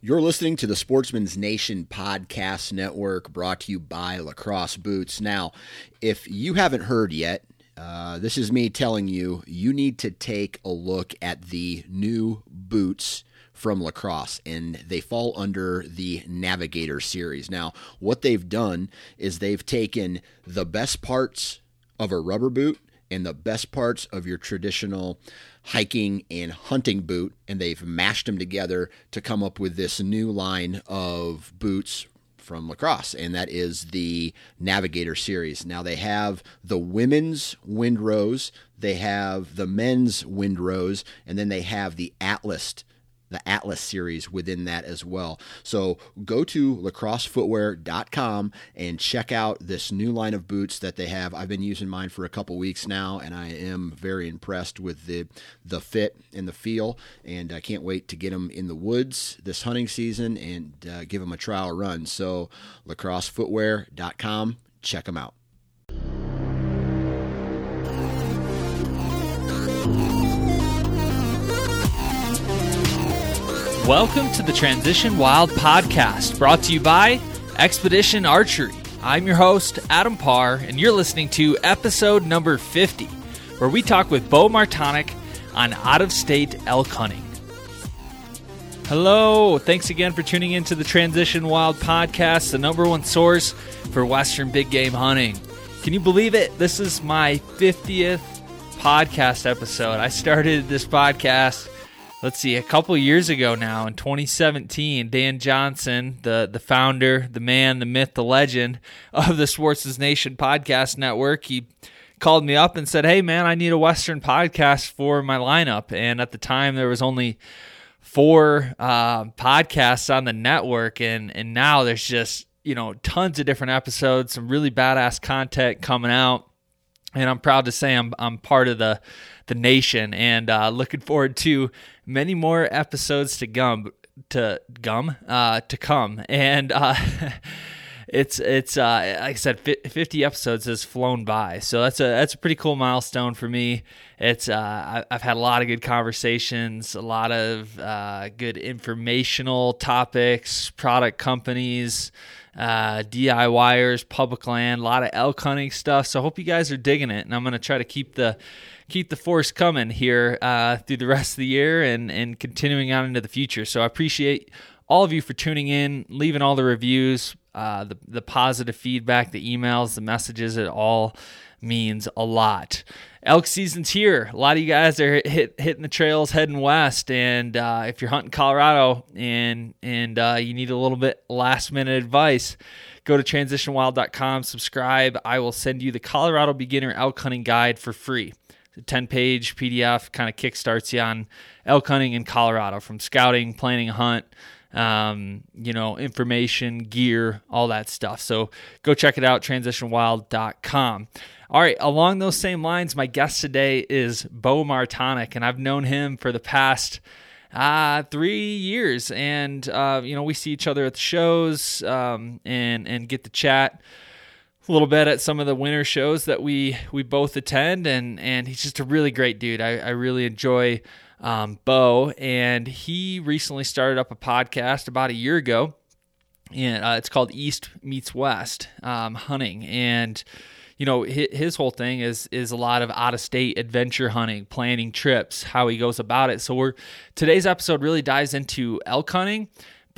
You're listening to the Sportsman's Nation Podcast Network brought to you by Lacrosse Boots. Now, if you haven't heard yet, uh, this is me telling you, you need to take a look at the new boots from lacrosse and they fall under the navigator series now what they've done is they've taken the best parts of a rubber boot and the best parts of your traditional hiking and hunting boot, and they've mashed them together to come up with this new line of boots from lacrosse, and that is the Navigator series. Now they have the women's Windrose, they have the men's Windrose, and then they have the Atlas the Atlas series within that as well. So go to lacrossefootwear.com and check out this new line of boots that they have. I've been using mine for a couple weeks now, and I am very impressed with the the fit and the feel. And I can't wait to get them in the woods this hunting season and uh, give them a trial run. So lacrossefootwear.com, check them out. Welcome to the Transition Wild podcast, brought to you by Expedition Archery. I'm your host, Adam Parr, and you're listening to episode number 50, where we talk with Beau Martonik on out of state elk hunting. Hello, thanks again for tuning in to the Transition Wild podcast, the number one source for Western big game hunting. Can you believe it? This is my 50th podcast episode. I started this podcast let's see, a couple years ago now in 2017, Dan Johnson, the the founder, the man, the myth, the legend of the Sports Nation podcast network, he called me up and said, "Hey man, I need a western podcast for my lineup." And at the time there was only four uh, podcasts on the network and and now there's just, you know, tons of different episodes, some really badass content coming out. And I'm proud to say I'm I'm part of the the nation and uh, looking forward to many more episodes to gum to gum uh, to come. And uh, it's it's uh, like I said 50 episodes has flown by so that's a that's a pretty cool milestone for me it's uh, I've had a lot of good conversations a lot of uh, good informational topics product companies uh, DIYers, public land, a lot of elk hunting stuff. So I hope you guys are digging it, and I'm gonna try to keep the keep the force coming here uh, through the rest of the year and and continuing on into the future. So I appreciate all of you for tuning in, leaving all the reviews, uh, the the positive feedback, the emails, the messages. It all means a lot. Elk season's here. A lot of you guys are hit, hitting the trails heading west, and uh, if you're hunting Colorado and and uh, you need a little bit last minute advice, go to transitionwild.com, subscribe. I will send you the Colorado Beginner Elk Hunting Guide for free. 10 page PDF kind of kickstarts you on elk hunting in Colorado from scouting, planning a hunt, um, you know, information, gear, all that stuff. So go check it out, transitionwild.com. All right, along those same lines, my guest today is Beau Martonik, and I've known him for the past uh, three years. And, uh, you know, we see each other at the shows um, and, and get to chat a little bit at some of the winter shows that we we both attend, and and he's just a really great dude. I, I really enjoy um, Beau, and he recently started up a podcast about a year ago, and uh, it's called East Meets West um, Hunting, and you know his whole thing is is a lot of out of state adventure hunting, planning trips, how he goes about it. So we're today's episode really dives into elk hunting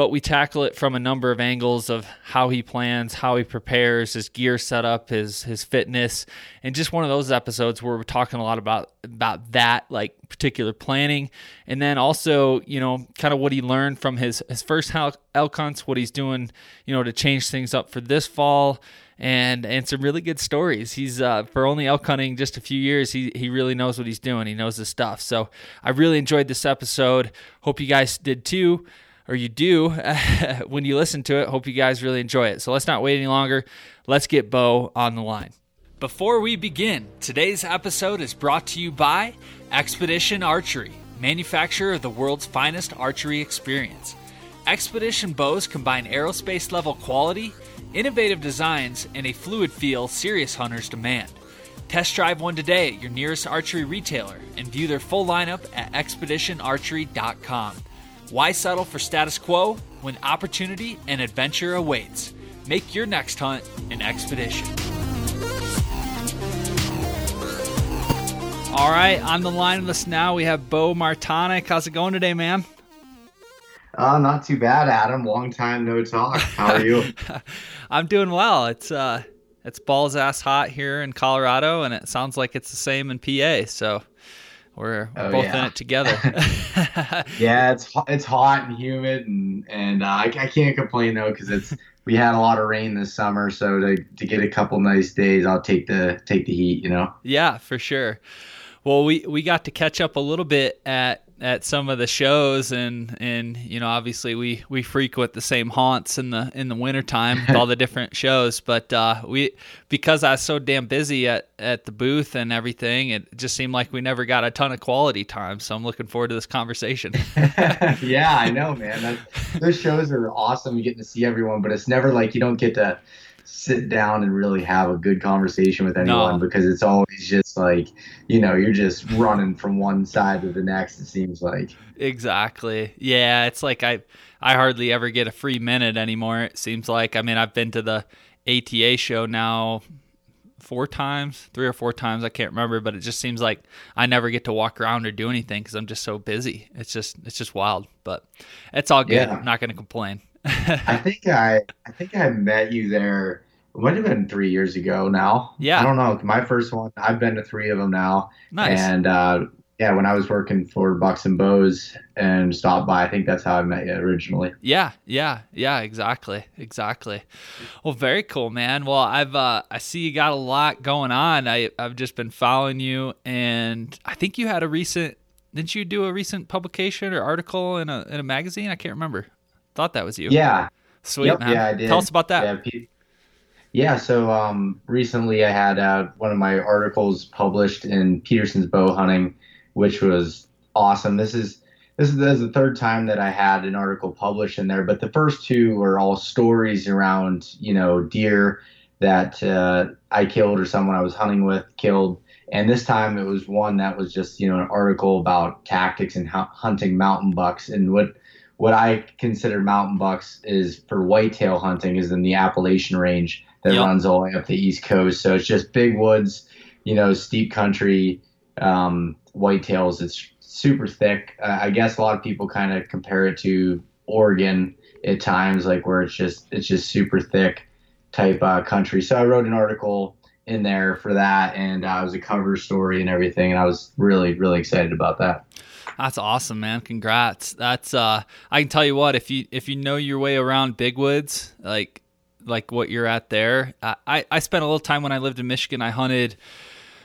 but we tackle it from a number of angles of how he plans, how he prepares, his gear setup, his his fitness, and just one of those episodes where we're talking a lot about about that like particular planning, and then also you know kind of what he learned from his his first elk hunts, what he's doing you know to change things up for this fall. And, and some really good stories. He's uh, for only elk hunting just a few years. He he really knows what he's doing. He knows his stuff. So I really enjoyed this episode. Hope you guys did too or you do when you listen to it. Hope you guys really enjoy it. So let's not wait any longer. Let's get Beau on the line. Before we begin, today's episode is brought to you by Expedition Archery, manufacturer of the world's finest archery experience. Expedition bows combine aerospace level quality, innovative designs, and a fluid feel serious hunters demand. Test drive one today at your nearest archery retailer and view their full lineup at expeditionarchery.com. Why settle for status quo when opportunity and adventure awaits? Make your next hunt an expedition. All right, on the line with us now, we have Beau Martonik. How's it going today, man? Uh, not too bad, Adam. Long time no talk. How are you? I'm doing well. It's uh, it's balls ass hot here in Colorado, and it sounds like it's the same in PA. So we're, we're oh, both yeah. in it together. yeah, it's it's hot and humid, and and uh, I, I can't complain though because it's we had a lot of rain this summer, so to to get a couple nice days, I'll take the take the heat. You know. Yeah, for sure. Well, we we got to catch up a little bit at at some of the shows and and you know obviously we we frequent the same haunts in the in the wintertime with all the different shows but uh, we because I was so damn busy at at the booth and everything it just seemed like we never got a ton of quality time so I'm looking forward to this conversation. Yeah I know man. That's, those shows are awesome. You get to see everyone but it's never like you don't get to sit down and really have a good conversation with anyone no. because it's always just like you know you're just running from one side to the next it seems like. Exactly. Yeah it's like i i hardly ever get a free minute anymore it seems like. I mean i've been to the ata show now four times three or four times i can't remember but it just seems like i never get to walk around or do anything because i'm just so busy. It's just it's just wild but it's all good. Yeah. i'm not going to complain I think I I think I met you there. It might have been three years ago now. Yeah. I don't know. My first one. I've been to three of them now. Nice. And uh, yeah, when I was working for Bucks and Bows and stopped by, I think that's how I met you originally. Yeah, yeah, yeah, exactly, exactly. Well, very cool, man. Well, I've uh, I see you got a lot going on. I I've just been following you, and I think you had a recent. Didn't you do a recent publication or article in a in a magazine? I can't remember. Thought that was you. Yeah. Sweet yep, man. Yeah, I did. Tell us about that. Yeah, yeah so um, recently I had uh, one of my articles published in Petersen's Bow Hunting, which was awesome. This is this is, this is the third time that I had an article published in there, but the first two were all stories around you know deer that uh, I killed or someone I was hunting with killed. And this time it was one that was just, you know, an article about tactics and hunting mountain bucks. And what what I consider mountain bucks is for whitetail hunting is in the Appalachian range that yep. runs all the way up the East Coast. So it's just big woods, you know, steep country, um, whitetails. It's super thick. Uh, I guess a lot of people kind of compare it to Oregon at times, like where it's just it's just super thick type uh, country. So I wrote an article in there for that, and uh, it was a cover story and everything, and I was really really excited about that. That's awesome, man. Congrats. That's uh I can tell you what, if you if you know your way around big woods, like like what you're at there. I I spent a little time when I lived in Michigan. I hunted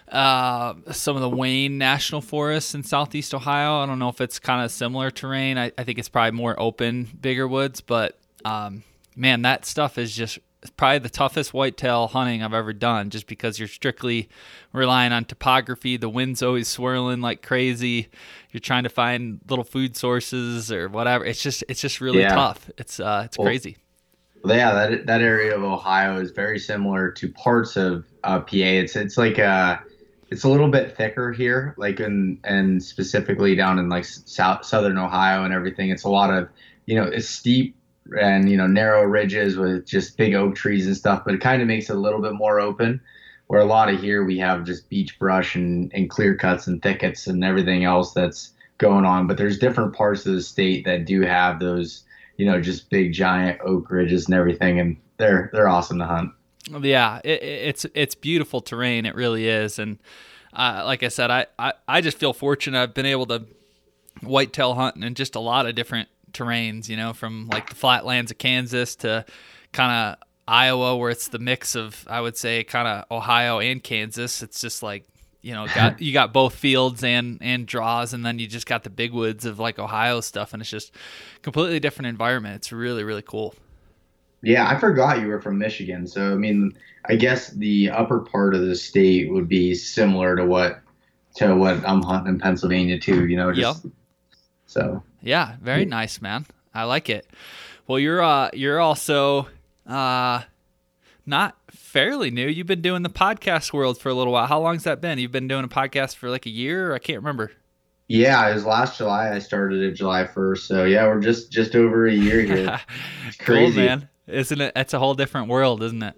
uh, some of the Wayne National Forests in southeast Ohio. I don't know if it's kind of similar terrain. I, I think it's probably more open, bigger woods, but um, man, that stuff is just probably the toughest whitetail hunting I've ever done just because you're strictly relying on topography. The wind's always swirling like crazy. You're trying to find little food sources or whatever. It's just it's just really yeah. tough. It's uh it's well, crazy. Yeah, that that area of Ohio is very similar to parts of uh, PA. It's it's like uh it's a little bit thicker here, like in and specifically down in like south southern Ohio and everything. It's a lot of you know it's steep and you know narrow ridges with just big oak trees and stuff, but it kind of makes it a little bit more open. Where a lot of here we have just beech brush and, and clear cuts and thickets and everything else that's going on. But there's different parts of the state that do have those, you know, just big giant oak ridges and everything, and they're they're awesome to hunt. Yeah, it, it's it's beautiful terrain. It really is, and uh, like I said, I, I I just feel fortunate. I've been able to whitetail hunt in just a lot of different terrains, you know, from like the flatlands of Kansas to kind of Iowa, where it's the mix of, I would say, kind of Ohio and Kansas. It's just like, you know, got you got both fields and and draws, and then you just got the big woods of like Ohio stuff, and it's just completely different environment. It's really really cool. Yeah, I forgot you were from Michigan. So I mean, I guess the upper part of the state would be similar to what to what I'm hunting in Pennsylvania too. You know, just yep. so yeah, very nice, man. I like it. Well, you're uh you're also uh not fairly new. You've been doing the podcast world for a little while. How long's that been? You've been doing a podcast for like a year? I can't remember. Yeah, it was last July. I started it July first. So yeah, we're just just over a year here. It's crazy, cool, man. Isn't it? It's a whole different world, isn't it?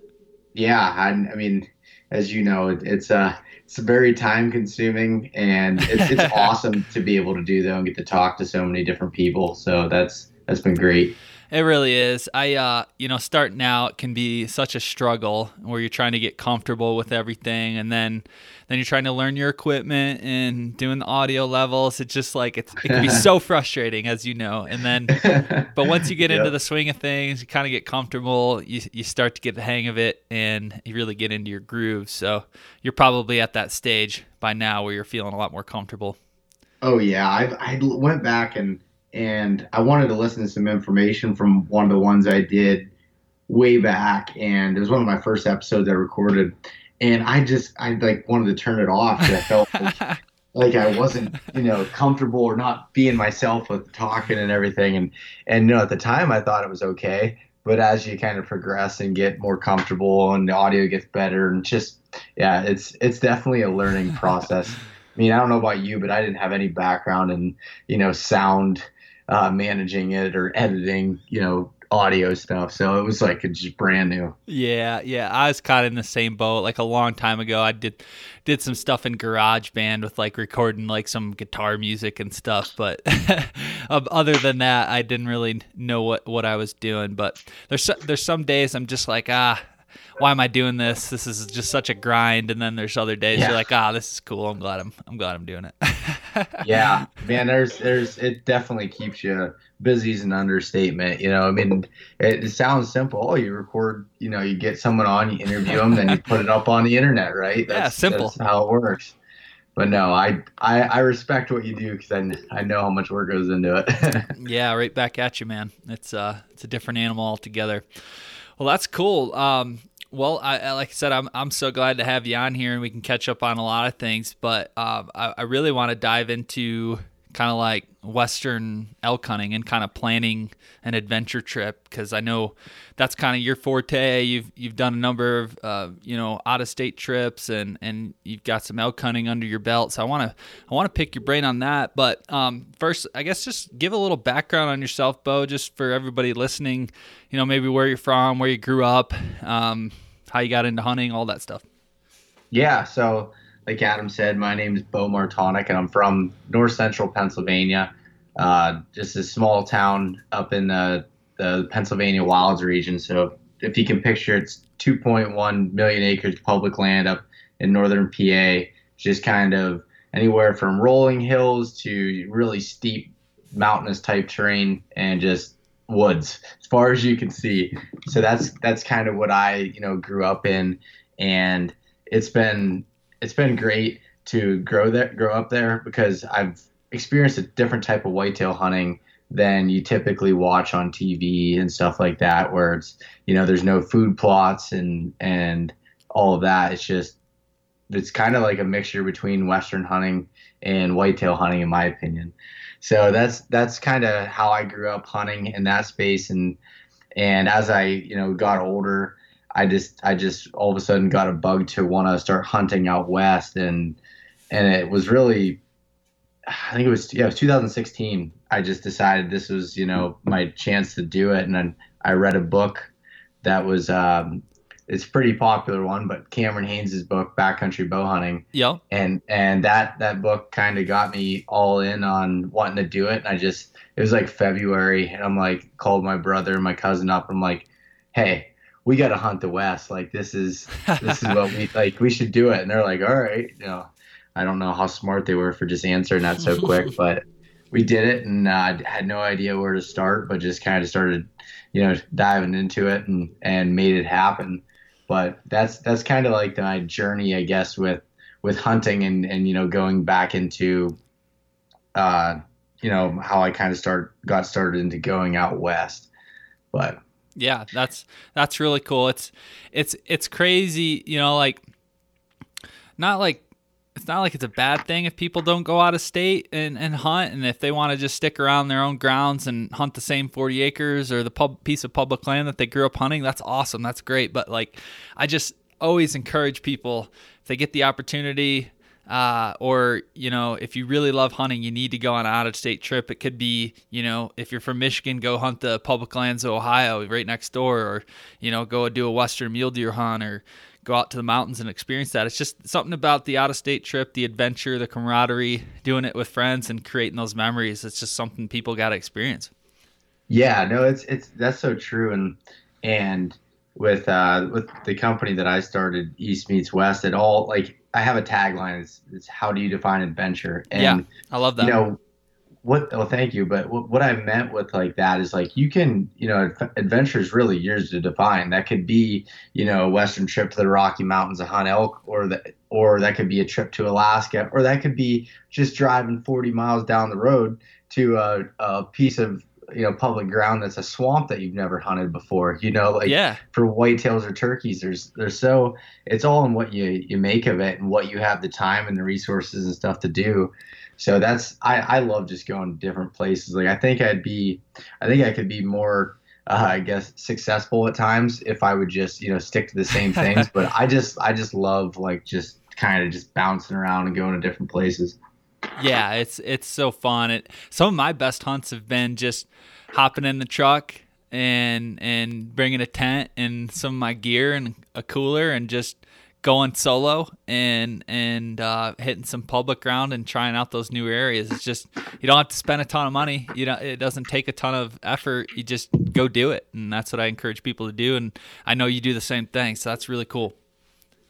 Yeah, I, I mean, as you know, it, it's a uh, it's very time consuming, and it's it's awesome to be able to do though and get to talk to so many different people. So that's that's been great. It really is. I, uh, you know, starting out can be such a struggle where you're trying to get comfortable with everything, and then, then you're trying to learn your equipment and doing the audio levels. It's just like it's, it can be so frustrating, as you know. And then, but once you get yep. into the swing of things, you kind of get comfortable. You you start to get the hang of it, and you really get into your groove. So you're probably at that stage by now where you're feeling a lot more comfortable. Oh yeah, I've I went back and and I wanted to listen to some information from one of the ones I did way back, and it was one of my first episodes I recorded, and I just I like wanted to turn it off because I felt like, like I wasn't you know comfortable or not being myself with talking and everything, and and you know at the time I thought it was okay, but as you kind of progress and get more comfortable and the audio gets better and just yeah it's it's definitely a learning process. I mean, I don't know about you, but I didn't have any background in, you know, sound uh, managing it or editing, you know, audio stuff. So it was like it's just brand new. Yeah, yeah. I was caught in the same boat. Like a long time ago, I did did some stuff in GarageBand with like recording like some guitar music and stuff. But other than that, I didn't really know what what I was doing. But there's there's some days I'm just like ah why am I doing this? This is just such a grind. And then there's other days yeah. you're like, ah, this is cool. I'm glad I'm I'm glad I'm doing it. yeah, man. There's there's it definitely keeps you busy is an understatement. You know, I mean, it, it, sounds simple. Oh, you record, you know, you get someone on, you interview them, then you put it up on the internet, right? That's, yeah, simple. That's how it works. But no, I I, I respect what you do because I, I know how much work goes into it. yeah, right back at you, man. It's uh it's a different animal altogether. Well, that's cool. Um, well, I, like I said, I'm I'm so glad to have you on here, and we can catch up on a lot of things. But um, I, I really want to dive into kind of like Western elk hunting and kind of planning an adventure trip because I know that's kind of your forte. You've you've done a number of uh, you know out of state trips and and you've got some elk hunting under your belt. So I want to I want to pick your brain on that. But um, first, I guess just give a little background on yourself, Beau, just for everybody listening. You know, maybe where you're from, where you grew up, um, how you got into hunting, all that stuff. Yeah. So like Adam said, my name is Beau Martonik, and I'm from north central Pennsylvania, uh, just a small town up in the, the Pennsylvania Wilds region. So if you can picture, it's 2.1 million acres public land up in northern PA, just kind of anywhere from rolling hills to really steep mountainous type terrain and just woods as far as you can see. So that's that's kind of what I you know grew up in, and it's been it's been great to grow there, grow up there because I've experienced a different type of whitetail hunting than you typically watch on TV and stuff like that, where it's you know there's no food plots and and all of that. It's just it's kind of like a mixture between western hunting and whitetail hunting, in my opinion. So that's that's kind of how I grew up hunting in that space, and and as I you know got older, I just I just all of a sudden got a bug to want to start hunting out west and and it was really I think it was yeah it was 2016 I just decided this was you know my chance to do it and then I read a book that was um, it's a pretty popular one but Cameron Hanes' book Backcountry Bow Hunting. Yeah. And and that that book kind of got me all in on wanting to do it and I just it was like February and I'm like called my brother and my cousin up. I'm like hey we got to hunt the west. Like this is this is what we like. We should do it. And they're like, all right, you know, I don't know how smart they were for just answering that so quick, but we did it and uh, had no idea where to start, but just kind of started, you know, diving into it and and made it happen. But that's that's kind of like my journey, I guess, with with hunting and and you know going back into, uh, you know, how I kind of start got started into going out west, but yeah, that's that's really cool. It's it's it's crazy, you know, like not like it's not like it's a bad thing if people don't go out of state and, and hunt and if they want to just stick around their own grounds and hunt the same 40 acres or the pub, piece of public land that they grew up hunting that's awesome that's great but like i just always encourage people if they get the opportunity uh, or you know if you really love hunting you need to go on an out of state trip. It could be you know if you're from michigan go hunt the public lands of ohio right next door or you know go do a western mule deer hunt or go out to the mountains and experience that. It's just something about the out of state trip the adventure the camaraderie doing it with friends and creating those memories. It's just something people got to experience. Yeah no it's it's that's so true. And and with uh with the company that i started east meets west it all like I have a tagline. It's, it's how do you define adventure? And yeah, I love that. You know what? Oh, thank you. But what, what I meant with like that is like you can, you know, adventure is really yours to define. That could be, you know, a western trip to the Rocky Mountains to hunt elk, or that, or that could be a trip to Alaska, or that could be just driving 40 miles down the road to a, a piece of you know public ground that's a swamp that you've never hunted before you know like yeah for whitetails or turkeys there's there's so it's all in what you you make of it and what you have the time and the resources and stuff to do so that's i i love just going to different places like i think i'd be i think i could be more uh, I guess successful at times if I would just you know stick to the same things. but I just I just love like just kind of just bouncing around and going to different places. Yeah, it's it's so fun. It some of my best hunts have been just hopping in the truck and and bringing a tent and some of my gear and a cooler and just going solo and and uh, hitting some public ground and trying out those new areas. It's just you don't have to spend a ton of money. You know, it doesn't take a ton of effort. You just go do it, and that's what I encourage people to do. And I know you do the same thing, so that's really cool.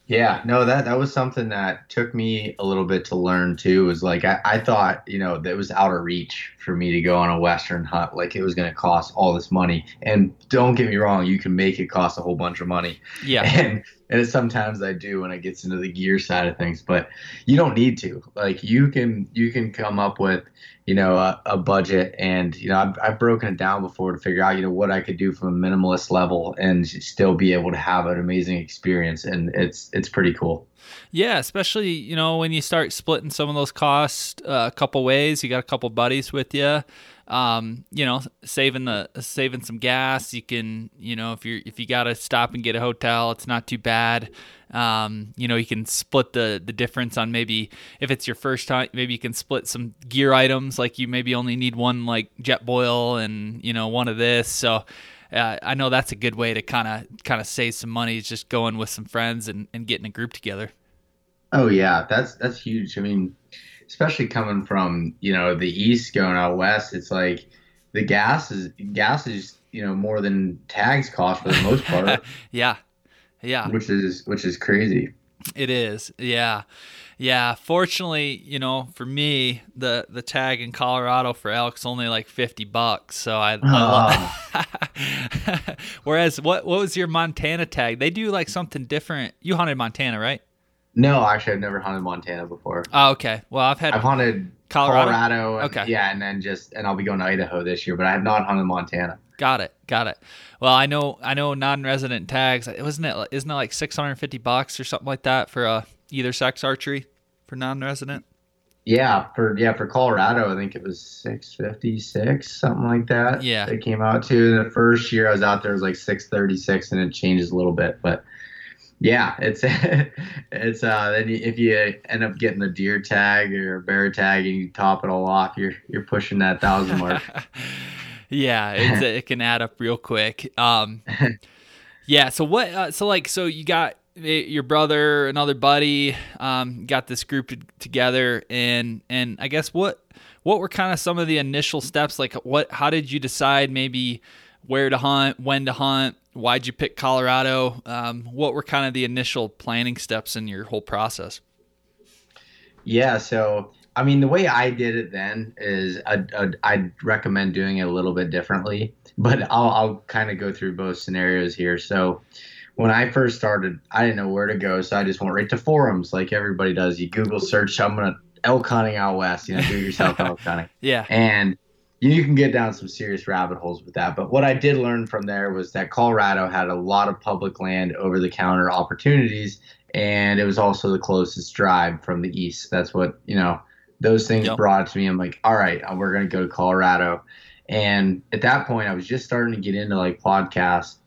Yeah, no, that that was something that took me a little bit to learn too. Was like I, I thought, you know, that was out of reach for me to go on a Western hunt. Like it was going to cost all this money. And don't get me wrong, you can make it cost a whole bunch of money. Yeah. And and sometimes I do when it gets into the gear side of things, but you don't need to. Like you can you can come up with you know a, a, budget and you know I've, I've broken it down before to figure out you know what i could do from a minimalist level and still be able to have an amazing experience and it's it's pretty cool yeah especially you know when you start splitting some of those costs uh, a couple ways you got a couple buddies with you um, you know, saving the saving some gas. You can, you know, if you're if you got to stop and get a hotel, it's not too bad. Um, you know, you can split the the difference on maybe if it's your first time, maybe you can split some gear items. Like you maybe only need one like Jetboil and you know one of this. So. Uh, I know that's a good way to kind of kind of save some money. Is just going with some friends and, and getting a group together. Oh yeah, that's that's huge. I mean, especially coming from you know the east going out west, it's like the gas is gas is you know more than tags cost for the most part. yeah, yeah, which is which is crazy. It is, yeah, yeah. Fortunately, you know, for me, the the tag in Colorado for elk's only like fifty bucks. So I. Oh. Whereas, what what was your Montana tag? They do like something different. You hunted Montana, right? No, actually, I've never hunted Montana before. Oh, okay. Well, I've had I've hunted Colorado. Colorado and, okay. Yeah, and then just and I'll be going to Idaho this year, but I have not hunted Montana. Got it. Got it. Well, I know I know non-resident tags. Wasn't it? Isn't it like six hundred fifty bucks or something like that for uh, either sex archery for non-resident? Yeah, for yeah for Colorado, I think it was six fifty six, something like that. Yeah, it came out to the first year I was out there it was like six thirty six, and it changes a little bit, but yeah, it's it's uh then if you end up getting a deer tag or a bear tag and you top it all off, you're you're pushing that thousand mark. yeah, it can add up real quick. Um, yeah. So what? Uh, so like, so you got eh, your brother, another buddy, um, got this group together, and and I guess what what were kind of some of the initial steps? Like, what? How did you decide maybe where to hunt, when to hunt? Why'd you pick Colorado? Um, what were kind of the initial planning steps in your whole process? Yeah, so I mean, the way I did it then is I'd, I'd, I'd recommend doing it a little bit differently, but I'll, I'll kind of go through both scenarios here. So when I first started, I didn't know where to go, so I just went right to forums like everybody does. You Google search, I'm gonna elk hunting out west, you know, do yourself elk hunting. Yeah. And you can get down some serious rabbit holes with that. But what I did learn from there was that Colorado had a lot of public land over the counter opportunities, and it was also the closest drive from the east. That's what, you know, those things yep. brought to me. I'm like, all right, uh, we're going to go to Colorado. And at that point, I was just starting to get into like podcasts,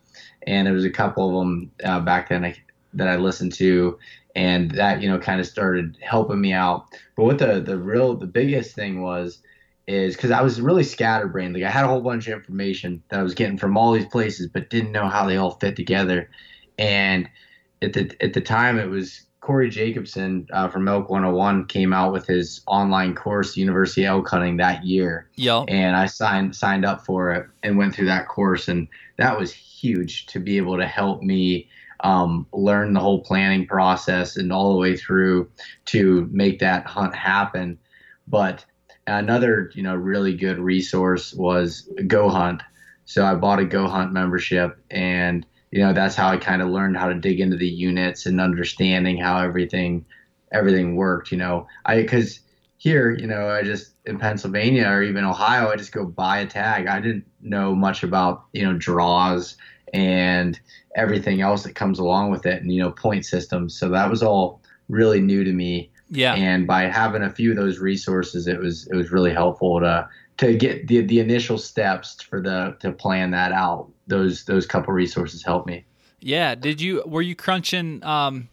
and there was a couple of them uh, back then I, that I listened to, and that you know kind of started helping me out. But what the the real the biggest thing was is because I was really scatterbrained. Like I had a whole bunch of information that I was getting from all these places, but didn't know how they all fit together. And at the at the time, it was Corey Jacobsen uh, from Elk 101 came out with his online course, University Elk Hunting, that year. Yeah. And I signed signed up for it and went through that course, and that was huge to be able to help me um, learn the whole planning process and all the way through to make that hunt happen. But another, you know, really good resource was Go Hunt. So I bought a Go Hunt membership and you know that's how I kind of learned how to dig into the units and understanding how everything everything worked. You know, I because here, you know, I just in Pennsylvania or even Ohio, I just go buy a tag. I didn't know much about you know draws and everything else that comes along with it, and you know point systems. So that was all really new to me. Yeah. And by having a few of those resources, it was it was really helpful to to get the the initial steps for the to plan that out those those couple resources helped me. Yeah. Did you were you crunching? Um,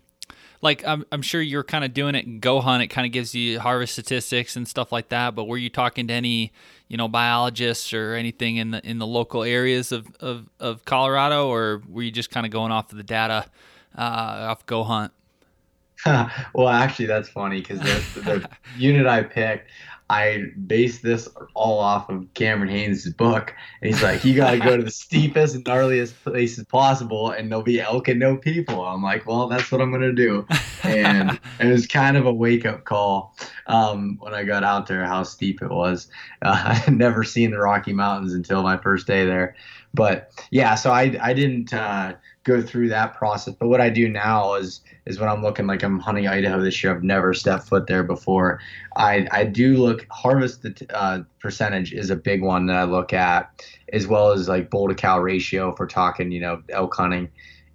like I'm, I'm sure you're kind of doing it in Go Hunt. It kind of gives you harvest statistics and stuff like that. But were you talking to any, you know, biologists or anything in the in the local areas of of, of Colorado, or were you just kind of going off of the data uh, off Go Hunt? well, actually, that's funny because the, the unit I picked, I based this all off of Cameron Hanes' book. And he's like, you got to go to the steepest and gnarliest places possible, and there'll be elk and no people. I'm like, well, that's what I'm going to do. And, and, it was kind of a wake up call um, when I got out there how steep it was. Uh, I had never seen the Rocky Mountains until my first day there. But yeah, so I, I didn't uh, go through that process. But what I do now is is when I'm looking like I'm hunting Idaho this year. I've never stepped foot there before. I I do look harvest uh, percentage is a big one that I look at, as well as like bull to cow ratio if we're talking you know elk hunting,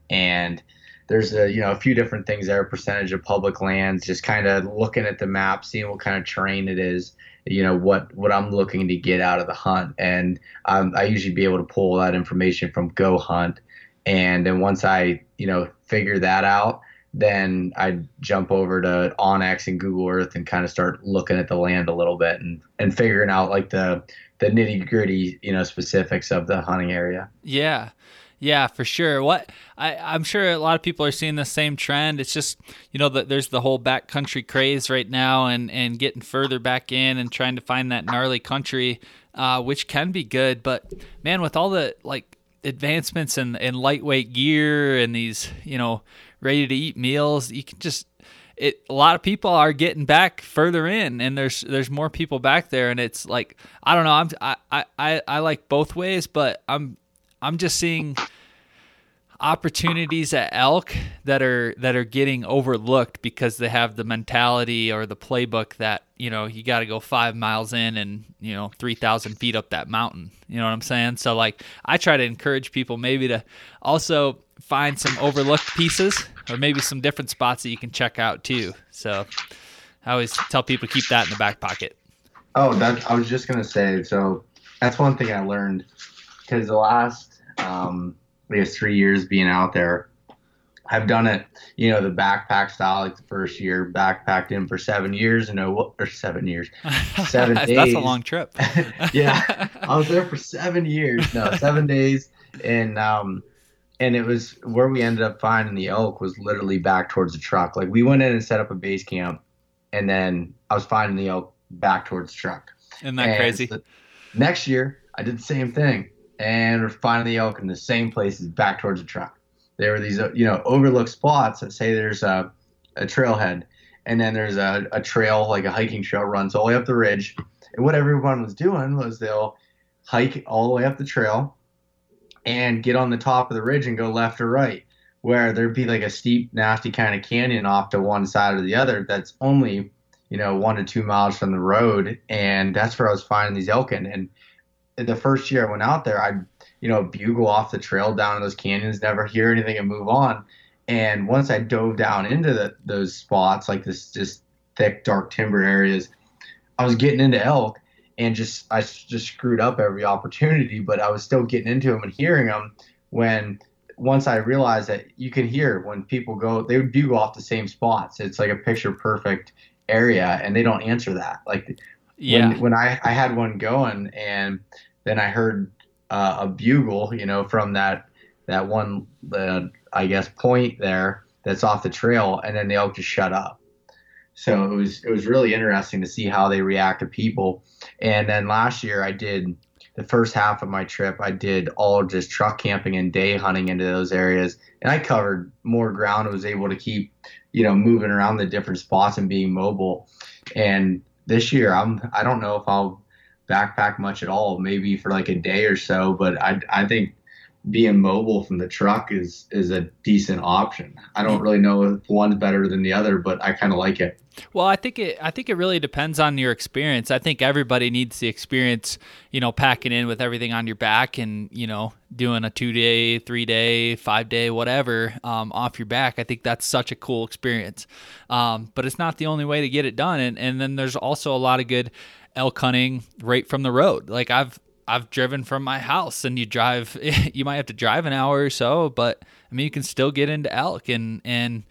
and there's a you know a few different things there. Percentage of public lands, just kind of looking at the map, seeing what kind of terrain it is. You know what what I'm looking to get out of the hunt, and um, I usually be able to pull that information from Go Hunt, and then once I you know figure that out then I'd jump over to onX and Google Earth and kind of start looking at the land a little bit and, and figuring out like the the nitty gritty, you know, specifics of the hunting area. Yeah. Yeah, for sure. What I, I'm sure a lot of people are seeing the same trend. It's just you know that there's the whole backcountry craze right now, and and getting further back in and trying to find that gnarly country, uh, which can be good. But man, with all the like advancements in in lightweight gear and these you know ready to eat meals. You can just it a lot of people are getting back further in and there's there's more people back there and it's like I don't know I'm I I I like both ways but I'm I'm just seeing opportunities at elk that are that are getting overlooked because they have the mentality or the playbook that you know you got to go five miles in and you know three thousand feet up that mountain. You know what I'm saying? So like I try to encourage people maybe to also find some overlooked pieces or maybe some different spots that you can check out too. So I always tell people to keep that in the back pocket. Oh, that I was just gonna say. So that's one thing I learned because the last um, I guess three years being out there, I've done it, you know, the backpack style, like the first year, backpacked in for seven years, and know, or seven years, seven days. That's a long trip. yeah, I was there for seven years. No, seven days, and um, and it was where we ended up finding the elk was literally back towards the truck. Like we went in and set up a base camp, and then I was finding the elk back towards the truck. Isn't that and crazy? next year, I did the same thing, and we're finding the elk in the same places back towards the truck. There were these, uh, you know, overlooked spots that say there's a, a trailhead, and then there's a, a trail, like a hiking trail, runs all the way up the ridge. And what everyone was doing was they'll hike all the way up the trail, and get on the top of the ridge and go left or right, where there'd be like a steep, nasty kind of canyon off to one side or the other that's only, you know, one to two miles from the road. And that's where I was finding these elk in. And the first year I went out there, I'd, you know, bugle off the trail down in those canyons, never hear anything and move on. And once I dove down into the, those spots, like this just thick, dark timber areas, I was getting into elk and just I just screwed up every opportunity, but I was still getting into them and hearing them when once I realized that you can hear when people go, they would bugle off the same spots. It's like a picture perfect area, and they don't answer that. Like yeah. when, when I, I had one going, and then I heard uh, a bugle, you know, from that that one, uh, I guess, point there that's off the trail, and then the elk just shut up. So it was it was really interesting to see how they react to people. And then last year I did the first half of my trip, I did all just truck camping and day hunting into those areas, and I covered more ground. I was able to keep, you know, moving around the different spots and being mobile. And this year, I'm I don't know if I'll backpack much at all, maybe for like a day or so, but I I think being mobile from the truck is is a decent option. I don't really know if one's better than the other, but I kind of like it. Well, I think it I think it really depends on your experience. I think everybody needs the experience, you know, packing in with everything on your back and, you know, doing a 2-day, 3-day, 5-day whatever um, off your back. I think that's such a cool experience. Um, but it's not the only way to get it done and and then there's also a lot of good elk hunting right from the road. Like I've I've driven from my house and you drive you might have to drive an hour or so, but I mean you can still get into elk and and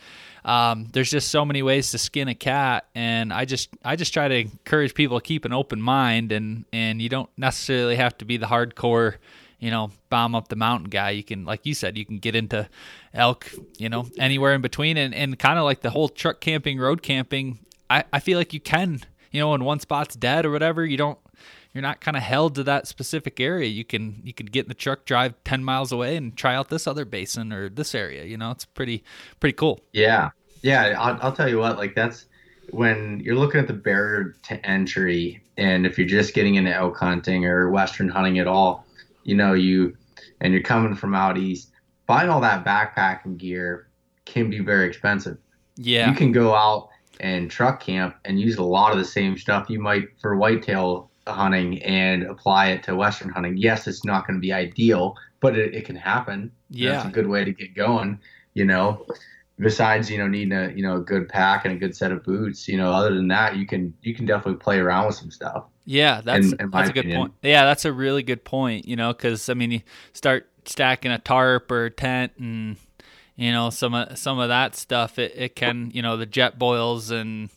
um, there's just so many ways to skin a cat. And I just I just try to encourage people to keep an open mind and and you don't necessarily have to be the hardcore you know bomb up the mountain guy. You can like you said you can get into elk you know anywhere in between. And, and kind of like the whole truck camping road camping I, I feel like you can you know when one spot's dead or whatever you don't you're not kind of held to that specific area. You can you can get in the truck, drive ten miles away, and try out this other basin or this area. You know, it's pretty pretty cool. Yeah, yeah. I'll, I'll tell you what. Like that's when you're looking at the barrier to entry, and if you're just getting into elk hunting or western hunting at all, you know you and you're coming from out east, buying all that backpacking gear can be very expensive. Yeah, you can go out and truck camp and use a lot of the same stuff you might for whitetail hunting and apply it to Western hunting. Yes, it's not going to be ideal, but it, it can happen. Yeah, it's a good way to get going. You know, besides you know needing a you know a good pack and a good set of boots. You know, other than that, you can you can definitely play around with some stuff. Yeah, that's in, in that's a good point. Yeah, that's a really good point. You know, because I mean, you start stacking a tarp or a tent and you know some of some of that stuff. It, it can you know the Jetboils and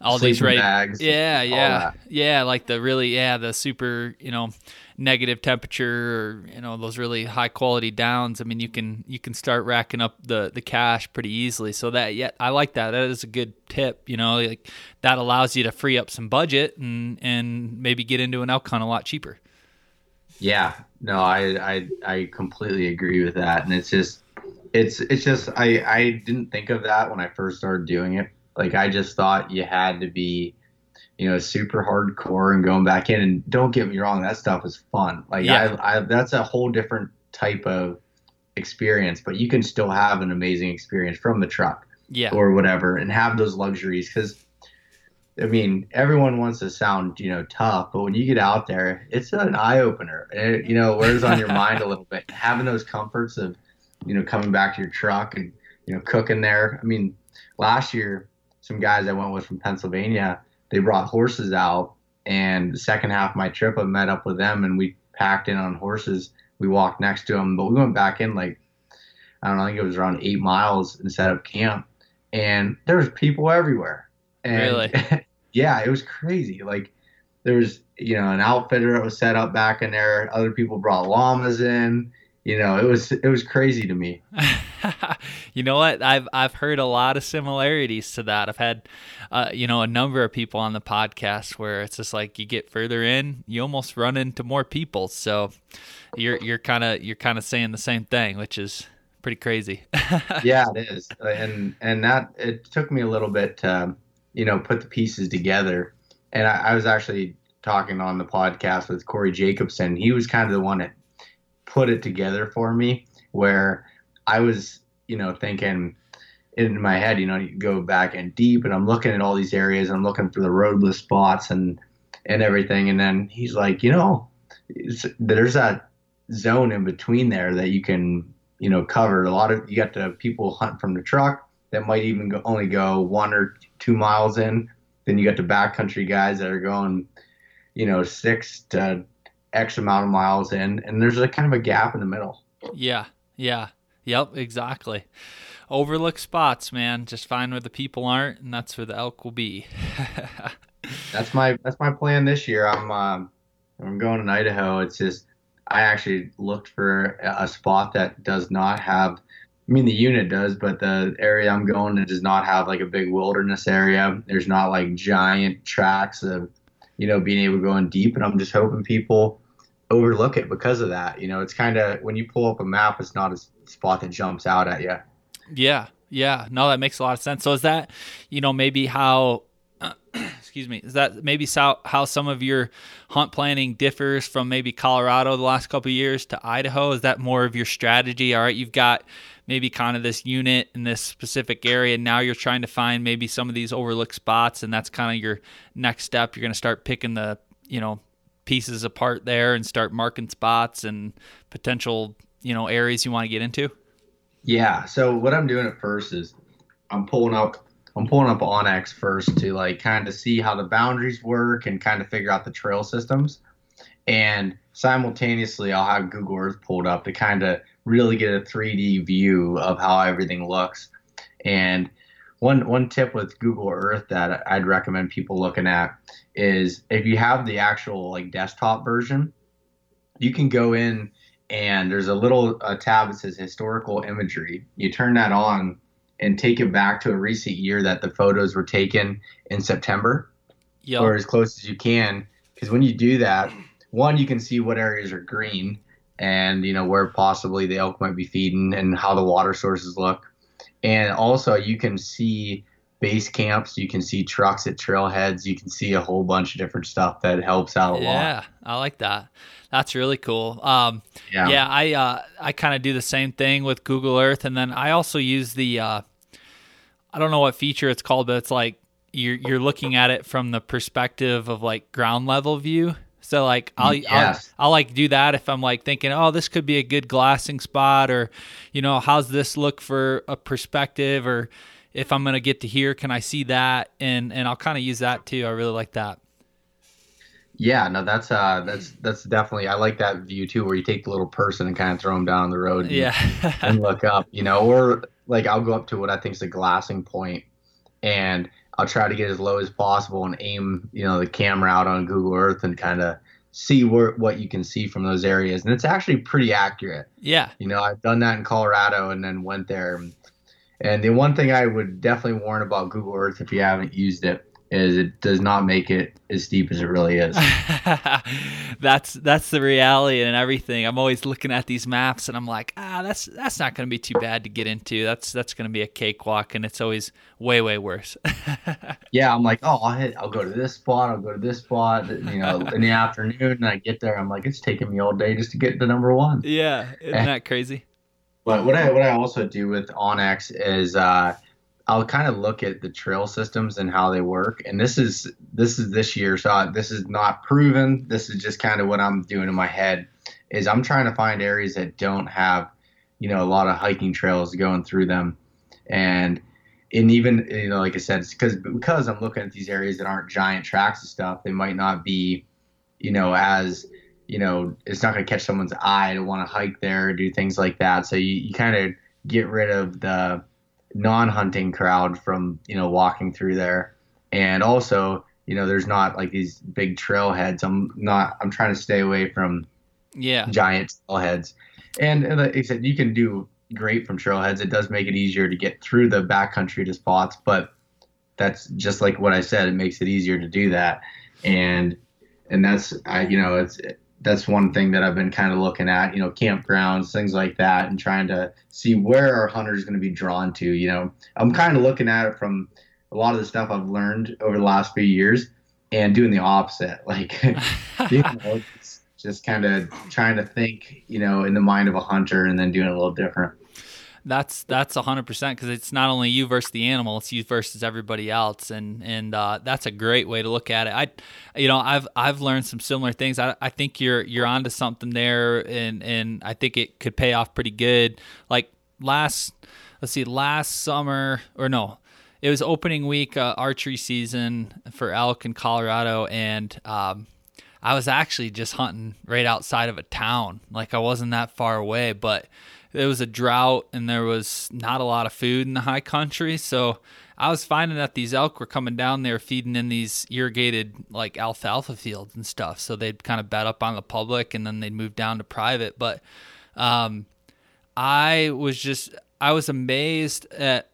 all these right bags, yeah yeah yeah like the really yeah the super you know negative temperature or you know those really high quality downs. I mean you can you can start racking up the the cash pretty easily. So that yeah i like that. That is a good tip you know like that allows you to free up some budget and and maybe get into an elk hunt a lot cheaper. Yeah. No i i i completely agree with that. And it's just it's it's just i i didn't think of that when i first started doing it like I just thought you had to be, you know, super hardcore and going back in. And don't get me wrong, that stuff is fun. Like yeah. I, I that's a whole different type of experience, but you can still have an amazing experience from the truck, yeah, or whatever, and have those luxuries because. I mean, everyone wants to sound, you know, tough, but when you get out there, it's an eye opener. It, you know, wears on your mind a little bit. Having those comforts of, you know, coming back to your truck and, you know, cooking there. I mean, last year some guys I went with from Pennsylvania, they brought horses out. And the second half of my trip, I met up with them and we packed in on horses. We walked next to them, but we went back in like, I don't know, I think it was around eight miles and set up camp. And there was people everywhere. And really? yeah, it was crazy. Like there was, you know, an outfitter that was set up back in there. Other people brought llamas in you know, it was it was crazy to me. you know what? I've I've heard a lot of similarities to that. I've had, uh, you know, a number of people on the podcast where it's just like you get further in, you almost run into more people. So you're you're kind of you're kind of saying the same thing, which is pretty crazy. yeah, it is, and and that it took me a little bit to, you know, put the pieces together. And I, I was actually talking on the podcast with Corey Jacobsen. He was kind of the one that put it together for me where I was, you know, thinking in my head, you know, you go back and deep and I'm looking at all these areas, I'm looking for the roadless spots and and everything. And then he's like, you know, there's that zone in between there that you can, you know, cover. A lot of you got the people hunt from the truck that might even go, only go one or two miles in. Then you got the backcountry guys that are going, you know, six to X amount of miles in, and there's a kind of a gap in the middle. Yeah, yeah. Yep, exactly. Overlook spots, man. Just find where the people aren't, and that's where the elk will be. that's my that's my plan this year. I'm um, I'm going to Idaho. It's just I actually looked for a spot that does not have. I mean, the unit does, but the area I'm going to does not have like a big wilderness area. There's not like giant tracks of, you know, being able to go in deep. And I'm just hoping people overlook it because of that. You know, it's kind of when you pull up a map, it's not a spot that jumps out at you. Yeah, yeah. No, that makes a lot of sense. So is that, you know, maybe how excuse me, is that maybe how some of your hunt planning differs from maybe Colorado the last couple years to Idaho? Is that more of your strategy? All right, you've got maybe kind of this unit in this specific area. And now you're trying to find maybe some of these overlooked spots, and that's kind of your next step. You're going to start picking the, you know, pieces apart there and start marking spots and potential, you know, areas you want to get into. Yeah. So what I'm doing at first is I'm pulling up I'm pulling up onX first to like kind of see how the boundaries work and kind of figure out the trail systems. And simultaneously, I'll have Google Earth pulled up to kind of really get a 3D view of how everything looks. And one one tip with Google Earth that I'd recommend people looking at is if you have the actual like desktop version, you can go in and there's a little uh, tab that says historical imagery. You turn that on and take it back to a recent year that the photos were taken in September yep. or as close as you can. Because when you do that, one, you can see what areas are green and, you know, where possibly the elk might be feeding and how the water sources look. And also, you can see base camps, you can see trucks at trailheads, you can see a whole bunch of different stuff that helps out a yeah, lot. Yeah, I like that. That's really cool. Um, yeah. yeah, I uh, I kind of do the same thing with Google Earth, and then I also use the uh, I don't know what feature it's called, but it's like you're you're looking at it from the perspective of like ground level view. So like I'll, yes. I'll, I'll like do that if I'm like thinking, oh, this could be a good glassing spot, or you know, how's this look for a perspective, or if I'm gonna get to here, can I see that? And and I'll kind of use that too. I really like that. Yeah, no, that's uh, that's that's definitely I like that view too, where you take the little person and kind of throw them down the road, and, yeah, and look up, you know, or like I'll go up to what I think is a glassing point, and I'll try to get as low as possible and aim, you know, the camera out on Google Earth and kind of see where what you can see from those areas, and it's actually pretty accurate. Yeah, you know, I've done that in Colorado and then went there. And the one thing I would definitely warn about Google Earth if you haven't used it is it does not make it as deep as it really is. that's that's the reality and everything. I'm always looking at these maps and I'm like, ah, that's that's not going to be too bad to get into. That's that's going to be a cakewalk, and it's always way way worse. yeah, I'm like, oh, I'll hit, I'll go to this spot, I'll go to this spot, you know, in the afternoon, and I get there, I'm like, it's taking me all day just to get to number one. Yeah, isn't that crazy? But what I what I also do with onX is. uh I'll kind of look at the trail systems and how they work. And this is this is this year, so I, this is not proven. This is just kind of what I'm doing in my head. Is I'm trying to find areas that don't have, you know, a lot of hiking trails going through them, and and even you know, like I said, because because I'm looking at these areas that aren't giant tracks and stuff. They might not be, you know, as you know, it's not going to catch someone's eye to want to hike there or do things like that. So you, you kind of get rid of the non-hunting crowd from you know walking through there, and also you know there's not like these big trailheads. I'm not. I'm trying to stay away from yeah giant trailheads, and, and like I said, you can do great from trailheads. It does make it easier to get through the backcountry to spots, but that's just like what I said. It makes it easier to do that, and and that's I you know it's that's one thing that I've been kind of looking at, you know, campgrounds, things like that, and trying to see where our hunters going to be drawn to. You know, I'm kind of looking at it from a lot of the stuff I've learned over the last few years and doing the opposite. Like, you know, just kind of trying to think, you know, in the mind of a hunter and then doing it a little different. That's that's a hundred percent because it's not only you versus the animal; it's you versus everybody else, and and uh, that's a great way to look at it. I, you know, I've I've learned some similar things. I, I think you're you're onto something there, and and I think it could pay off pretty good. Like last, let's see, last summer or no, it was opening week uh, archery season for elk in Colorado, and um, I was actually just hunting right outside of a town. Like I wasn't that far away, but it was a drought and there was not a lot of food in the high country. So I was finding that these elk were coming down there feeding in these irrigated like alfalfa fields and stuff. So they'd kind of bet up on the public and then they'd move down to private. But um, I was just I was amazed at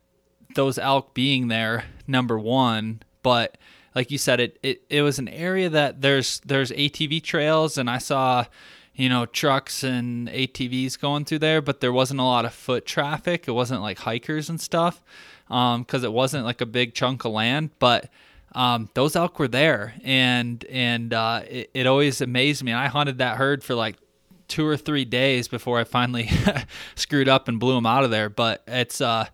those elk being there. Number one, but like you said, it, it it was an area that there's there's ATV trails, and I saw you know trucks and ATVs going through there, but there wasn't a lot of foot traffic. It wasn't like hikers and stuff because um, it wasn't like a big chunk of land, but. Um, those elk were there, and and uh, it, it always amazed me. I hunted that herd for like two or three days before I finally screwed up and blew them out of there. But it's uh,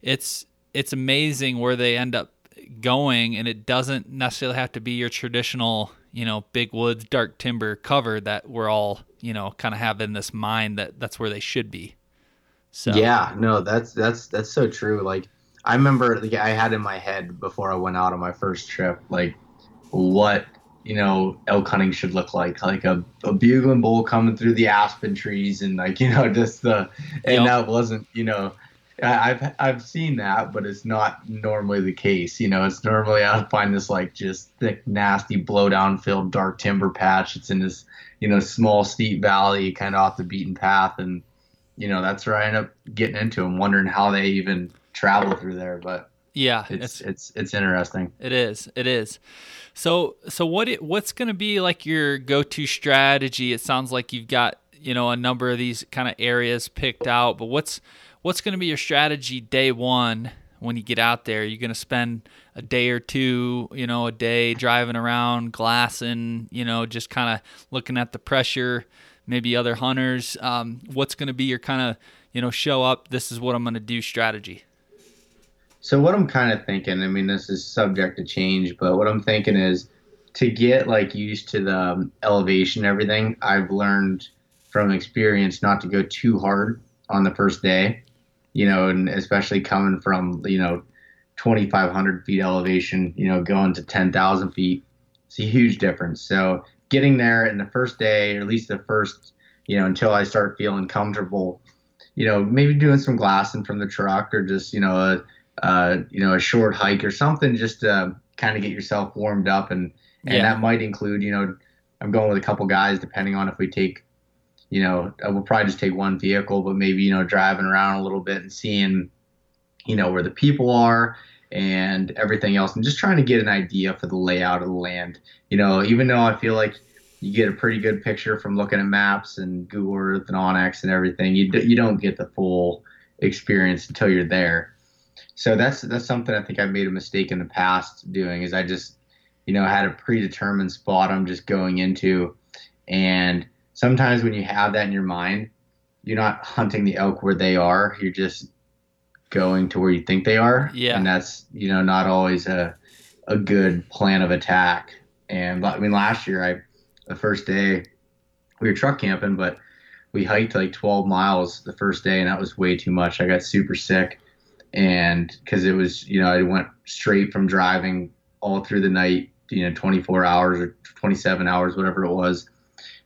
it's it's amazing where they end up going, and it doesn't necessarily have to be your traditional, you know, big woods, dark timber cover that we're all, you know, kind of have in this mind that that's where they should be. So yeah, no, that's that's that's so true. Like I remember, like I had in my head before I went out on my first trip, like what you know elk hunting should look like like a, a bugling bull coming through the aspen trees and like you know just the and yep. that wasn't you know I've I've seen that, but it's not normally the case. You know, it's normally I find this like just thick, nasty, blow down filled dark timber patch. It's in this you know small steep valley, kind of off the beaten path, and you know that's where I end up getting into them, wondering how they even travel through there. But yeah, it's it's it's, it's interesting. It is. It is. So so what it, what's going to be like your go to strategy? It sounds like you've got you know a number of these kind of areas picked out, but what's what's going to be your strategy day one when you get out there? You're going to spend a day or two, you know, a day driving around, glassing, you know, just kind of looking at the pressure, maybe other hunters. Um, what's going to be your kind of, you know, show up, this is what I'm going to do strategy? So, what I'm kind of thinking, I mean, this is subject to change, but what I'm thinking is to get like used to the um, elevation everything, I've learned from experience not to go too hard on the first day you know, and especially coming from, you know, 2,500 feet elevation, you know, going to 10,000 feet, it's a huge difference. So getting there in the first day, or at least the first, you know, until I start feeling comfortable, you know, maybe doing some glassing from the truck or just, you know, a, uh, you know, a short hike or something just to kind of get yourself warmed up. And, and yeah. that might include, you know, I'm going with a couple guys, depending on if we take you know, I will probably just take one vehicle, but maybe, you know, driving around a little bit and seeing, you know, where the people are and everything else and just trying to get an idea for the layout of the land. You know, even though I feel like you get a pretty good picture from looking at maps and Google Earth and onX and everything, you, you don't get the full experience until you're there. So that's that's something I think I've made a mistake in the past doing is I just, you know, had a predetermined spot I'm just going into and sometimes when you have that in your mind, you're not hunting the elk where they are. You're just going to where you think they are. Yeah. And that's, you know, not always a, a good plan of attack. And I mean, last year, I, the first day, we were truck camping, but we hiked like 12 miles the first day, and that was way too much. I got super sick. And because it was, you know, I went straight from driving all through the night, you know, 24 hours or 27 hours, whatever it was,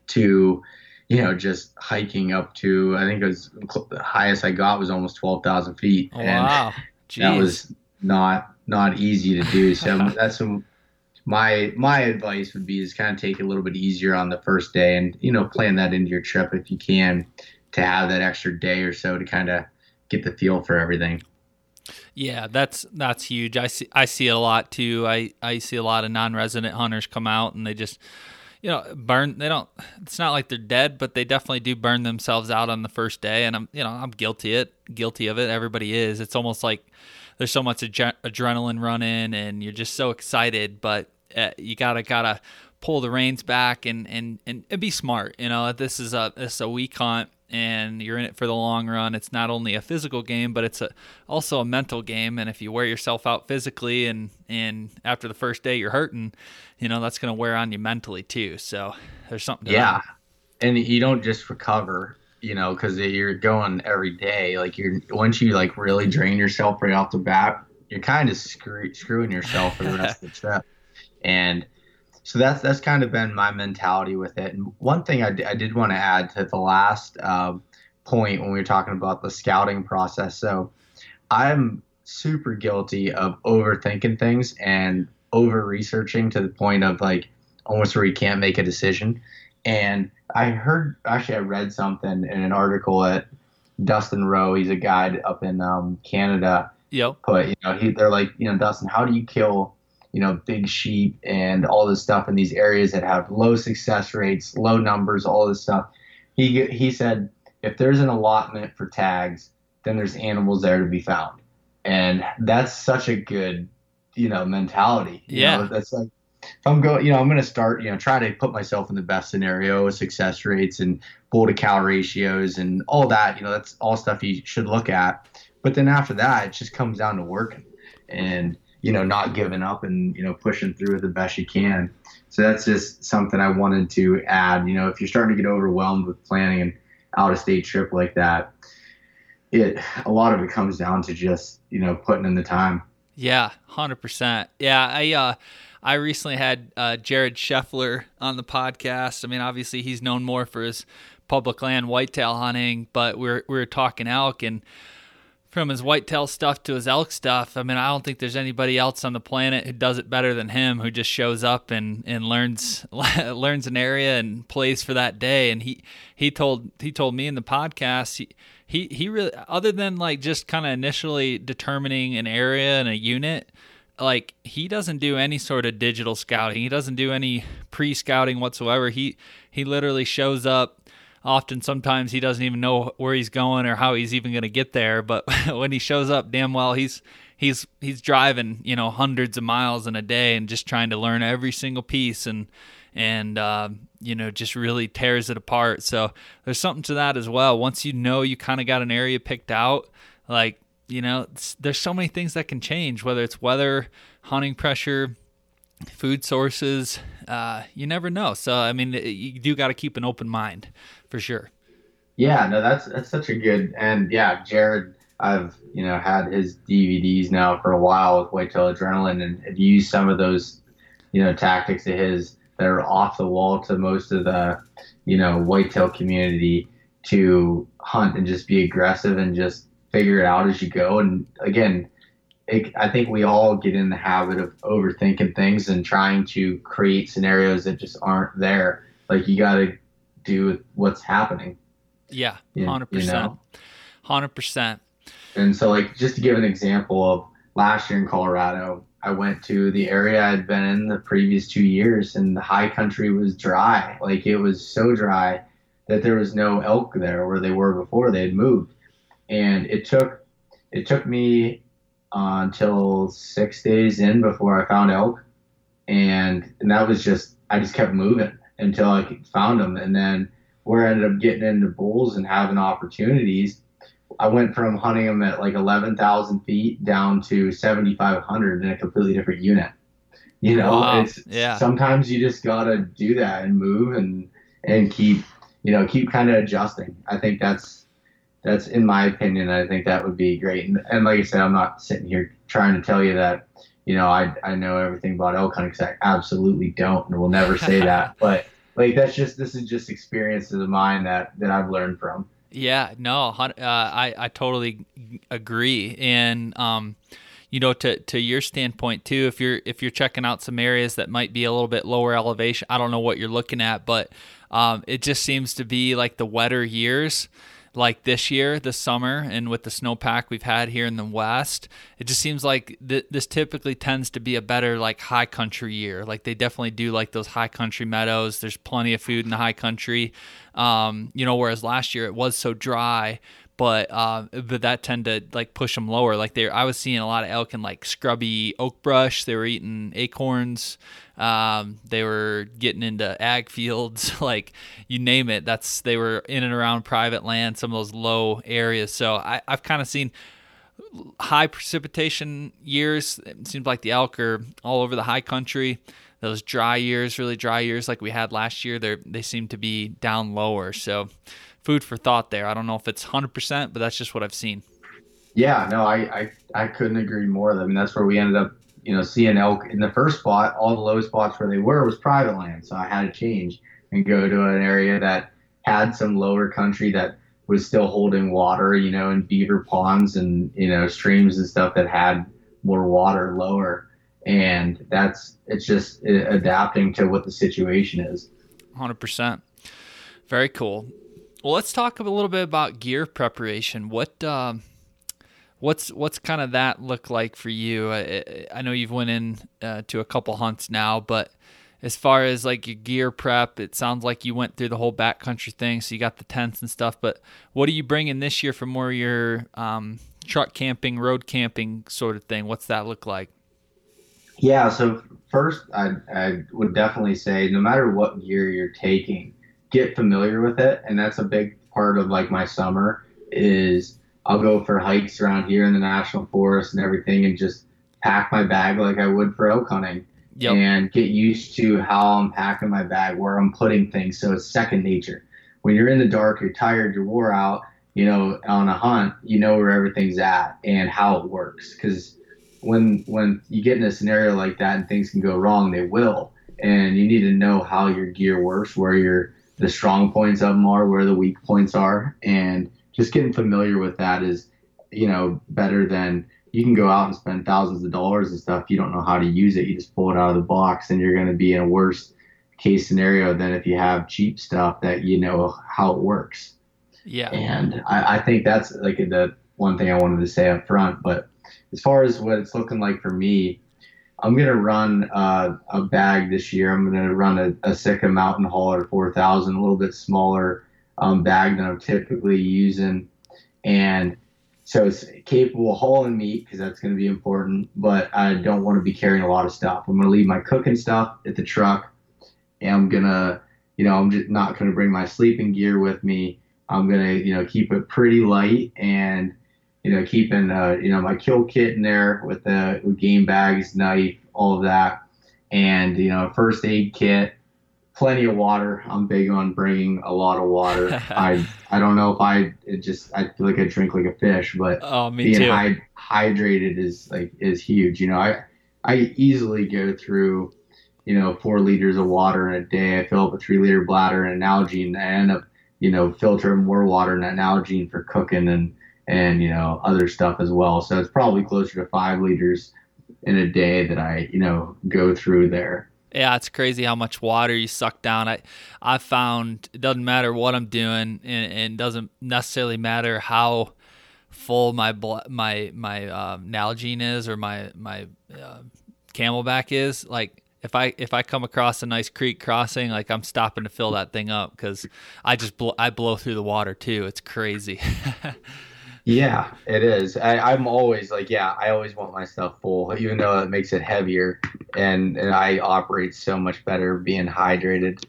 to you know just hiking up to I think it was the highest I got was almost twelve thousand feet. Oh, and wow, that was not not easy to do. So that's some, my my advice would be is kind of take it a little bit easier on the first day, and you know plan that into your trip if you can to have that extra day or so to kind of get the feel for everything. Yeah, that's that's huge. I see I see it a lot too. I I see a lot of non-resident hunters come out and they just you know, burn. They don't. It's not like they're dead, but they definitely do burn themselves out on the first day. And I'm, you know, I'm guilty it, guilty of it. Everybody is. It's almost like there's so much adrenaline running, and you're just so excited, but uh, you gotta gotta pull the reins back and and and be smart. You know, this is a this is a week hunt and you're in it for the long run. It's not only a physical game, but it's a, also a mental game. And if you wear yourself out physically and, and after the first day you're hurting, you know, that's going to wear on you mentally too. So there's something Yeah. That. And you don't just recover, you know, because you're going every day. Like you're, once you like really drain yourself right off the bat, you're kind of screw, screwing yourself for the rest of the trip. And so that's that's kind of been my mentality with it. And one thing I, d- I did want to add to the last uh, point when we were talking about the scouting process. So I'm super guilty of overthinking things and over researching to the point of like almost where you can't make a decision. And I heard actually I read something in an article at Dustin Rowe. He's a guide up in um, Canada. Yep. But you know, he, they're like, you know, Dustin, how do you kill, you know, big sheep and all this stuff in these areas that have low success rates, low numbers, all this stuff? He he said, if there's an allotment for tags, then there's animals there to be found, and that's such a good, you know, mentality. You Yeah. know, that's like if I'm going, you know, I'm going to start, you know, try to put myself in the best scenario with success rates and bull to cow ratios and all that. You know, that's all stuff you should look at. But then after that, it just comes down to working and, you know, not giving up and, you know, pushing through the best you can. So that's just something I wanted to add. You know, if you're starting to get overwhelmed with planning an out of state trip like that, it, a lot of it comes down to just, you know, putting in the time. Yeah, hundred percent. Yeah, I uh, I recently had uh, Jared Scheffler on the podcast. I mean, obviously he's known more for his public land whitetail hunting, but we're we are talking elk and from his whitetail stuff to his elk stuff. I mean, I don't think there's anybody else on the planet who does it better than him. Who just shows up and and learns learns an area and plays for that day. And he he told he told me in the podcast. He, he he really other than like just kind of initially determining an area and a unit like he doesn't do any sort of digital scouting he doesn't do any pre-scouting whatsoever he he literally shows up often sometimes he doesn't even know where he's going or how he's even going to get there but when he shows up damn well he's he's he's driving you know hundreds of miles in a day and just trying to learn every single piece and and uh, you know just really tears it apart. So there's something to that as well. Once you know you kind of got an area picked out, like you know, there's so many things that can change. Whether it's weather, hunting pressure, food sources, uh, you never know. So I mean, you do got to keep an open mind for sure. Yeah, no, that's that's such a good and yeah, Jared. I've you know had his DVDs now for a while with Whitetail Adrenaline and, and used some of those you know tactics of his that are off the wall to most of the you know whitetail community to hunt and just be aggressive and just figure it out as you go. And again, it, I think we all get in the habit of overthinking things and trying to create scenarios that just aren't there. Like you got to do what's happening. Yeah, hundred percent, hundred percent. And so, like, just to give an example of last year in Colorado, I went to the area I'd been in the previous two years, and the high country was dry. Like, it was so dry that there was no elk there where they were before they had moved. And it took it took me uh, until six days in before I found elk, and and that was just I just kept moving until I found them, and then where I ended up getting into bulls and having opportunities. I went from hunting them at like 11,000 feet down to 7,500 in a completely different unit. You know, Wow. it's Yeah. sometimes you just gotta do that and move and and keep you know keep kind of adjusting. I think that's that's in my opinion. I think that would be great. And, and like I said, I'm not sitting here trying to tell you that you know I I know everything about elk hunting because I absolutely don't and will never say that. But like that's just this is just experiences of mine that that I've learned from. Yeah, no, uh, I I totally agree, and um, you know, to to your standpoint too, if you're if you're checking out some areas that might be a little bit lower elevation, I don't know what you're looking at, but um, it just seems to be like the wetter years, like this year, this summer, and with the snowpack we've had here in the west, it just seems like th- this typically tends to be a better like high country year. Like they definitely do like those high country meadows. There's plenty of food in the high country, um, you know. Whereas last year it was so dry, but uh, but that tend to like push them lower. Like they, I was seeing a lot of elk in like scrubby oak brush. They were eating acorns. Um, they were getting into ag fields, like you name it. That's they were in and around private land, some of those low areas. So I, I've kind of seen high precipitation years. It seems like the elk are all over the high country. Those dry years, really dry years like we had last year, they they seem to be down lower. So food for thought there. I don't know if it's 100%, but that's just what I've seen. Yeah, no, I, I, I couldn't agree more. I mean, that's where we ended up you know, seeing elk in the first spot, all the low spots where they were was private land. So I had to change and go to an area that had some lower country that was still holding water, you know, and beaver ponds and, you know, streams and stuff that had more water lower. And that's, it's just uh, adapting to what the situation is. 100%. Very cool. Well, let's talk a little bit about gear preparation. What, um, what's what's kind of that look like for you? I, I know you've went in uh, to a couple hunts now, but as far as like your gear prep, it sounds like you went through the whole backcountry thing, so you got the tents and stuff. But what are you bringing this year for more your um, truck camping, road camping sort of thing? What's that look like? Yeah, so first, I, I would definitely say no matter what gear you're taking, get familiar with it, and that's a big part of like my summer is I'll go for hikes around here in the national forest and everything, and just pack my bag like I would for elk hunting yep. and get used to how I'm packing my bag, where I'm putting things. So it's second nature. When you're in the dark, you're tired, you're wore out, you know, on a hunt, you know where everything's at and how it works. Because when when you get in a scenario like that and things can go wrong, they will. And you need to know how your gear works, where your the strong points of them are, where the weak points are, and just getting familiar with that is, you know, better than you can go out and spend thousands of dollars and stuff. You don't know how to use it. You just pull it out of the box, and you're going to be in a worse case scenario than if you have cheap stuff that you know how it works. Yeah. And I, I think that's like the one thing I wanted to say up front. But as far as what it's looking like for me, I'm going to run uh, a bag this year. I'm going to run a, a Sitka Mountain Hauler 4000, a little bit smaller um, bag than I'm typically using. And so it's capable of hauling meat because that's going to be important, but I don't want to be carrying a lot of stuff. I'm going to leave my cooking stuff at the truck. And I'm going to, you know, I'm just not going to bring my sleeping gear with me. I'm going to, you know, keep it pretty light and, you know, keeping, uh, you know, my kill kit in there with the with game bags, knife, all of that. And, you know, first aid kit, plenty of water. I'm big on bringing a lot of water. I I don't know if I just I feel like I drink like a fish, but oh, being too. hydrated is like is huge. You know, I I easily go through you know four liters of water in a day. I fill up a three liter bladder and an Nalgene, and I end up you know filtering more water in that Nalgene for cooking and and you know other stuff as well. So it's probably closer to five liters in a day that I you know go through there yeah, it's crazy how much water you suck down. I I found it doesn't matter what I'm doing, and, and doesn't necessarily matter how full my my my uh, Nalgene is or my my uh, CamelBak is. Like if I if I come across a nice creek crossing, like I'm stopping to fill that thing up because I just blow, I blow through the water too. It's crazy. Yeah, it is. I, am always like, yeah, I always want my stuff full, even though it makes it heavier, and and I operate so much better being hydrated.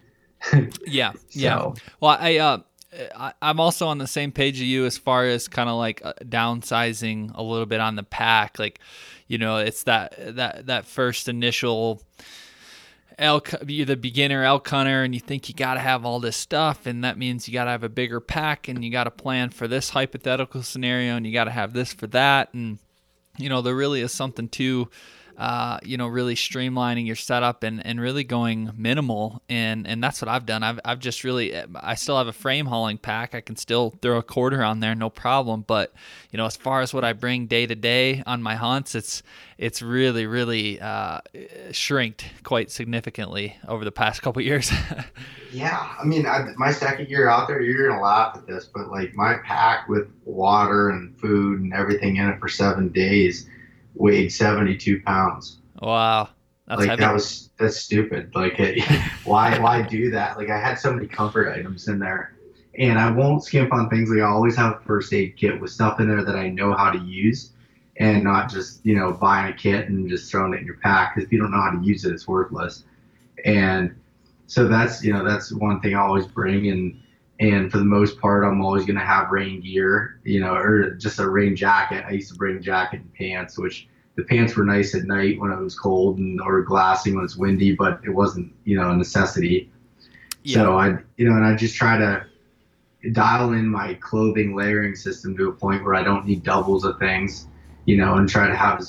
yeah, so. yeah. Well, I uh, I, am also on the same page as you as far as kind of like uh, downsizing a little bit on the pack. Like, you know, it's that that that first initial elk you're the beginner elk hunter and you think you got to have all this stuff and that means you got to have a bigger pack and you got to plan for this hypothetical scenario and you got to have this for that. And you know there really is something to uh, you know, really streamlining your setup and, and really going minimal. And, and that's what I've done. I've, I've just really, I still have a frame hauling pack. I can still throw a quarter on there, no problem. But, you know, as far as what I bring day to day on my hunts, it's, it's really, really uh, shrinked quite significantly over the past couple years. yeah. I mean, I, my second year out there, you're going to laugh at this, but like my pack with water and food and everything in it for seven days, weighed 72 pounds. Wow. That's like heavy. that was that's stupid. Like it, why why do that? Like I had so many comfort items in there, and I won't skimp on things. Like I always have a first aid kit with stuff in there that I know how to use, and not just you know buying a kit and just throwing it in your pack. Because if you don't know how to use it, it's worthless. And so that's you know that's one thing I always bring and and for the most part i'm always going to have rain gear you know or just a rain jacket i used to bring jacket and pants which the pants were nice at night when it was cold and or glassing when it's windy but it wasn't you know a necessity yeah. so i you know and i just try to dial in my clothing layering system to a point where i don't need doubles of things you know, and try to have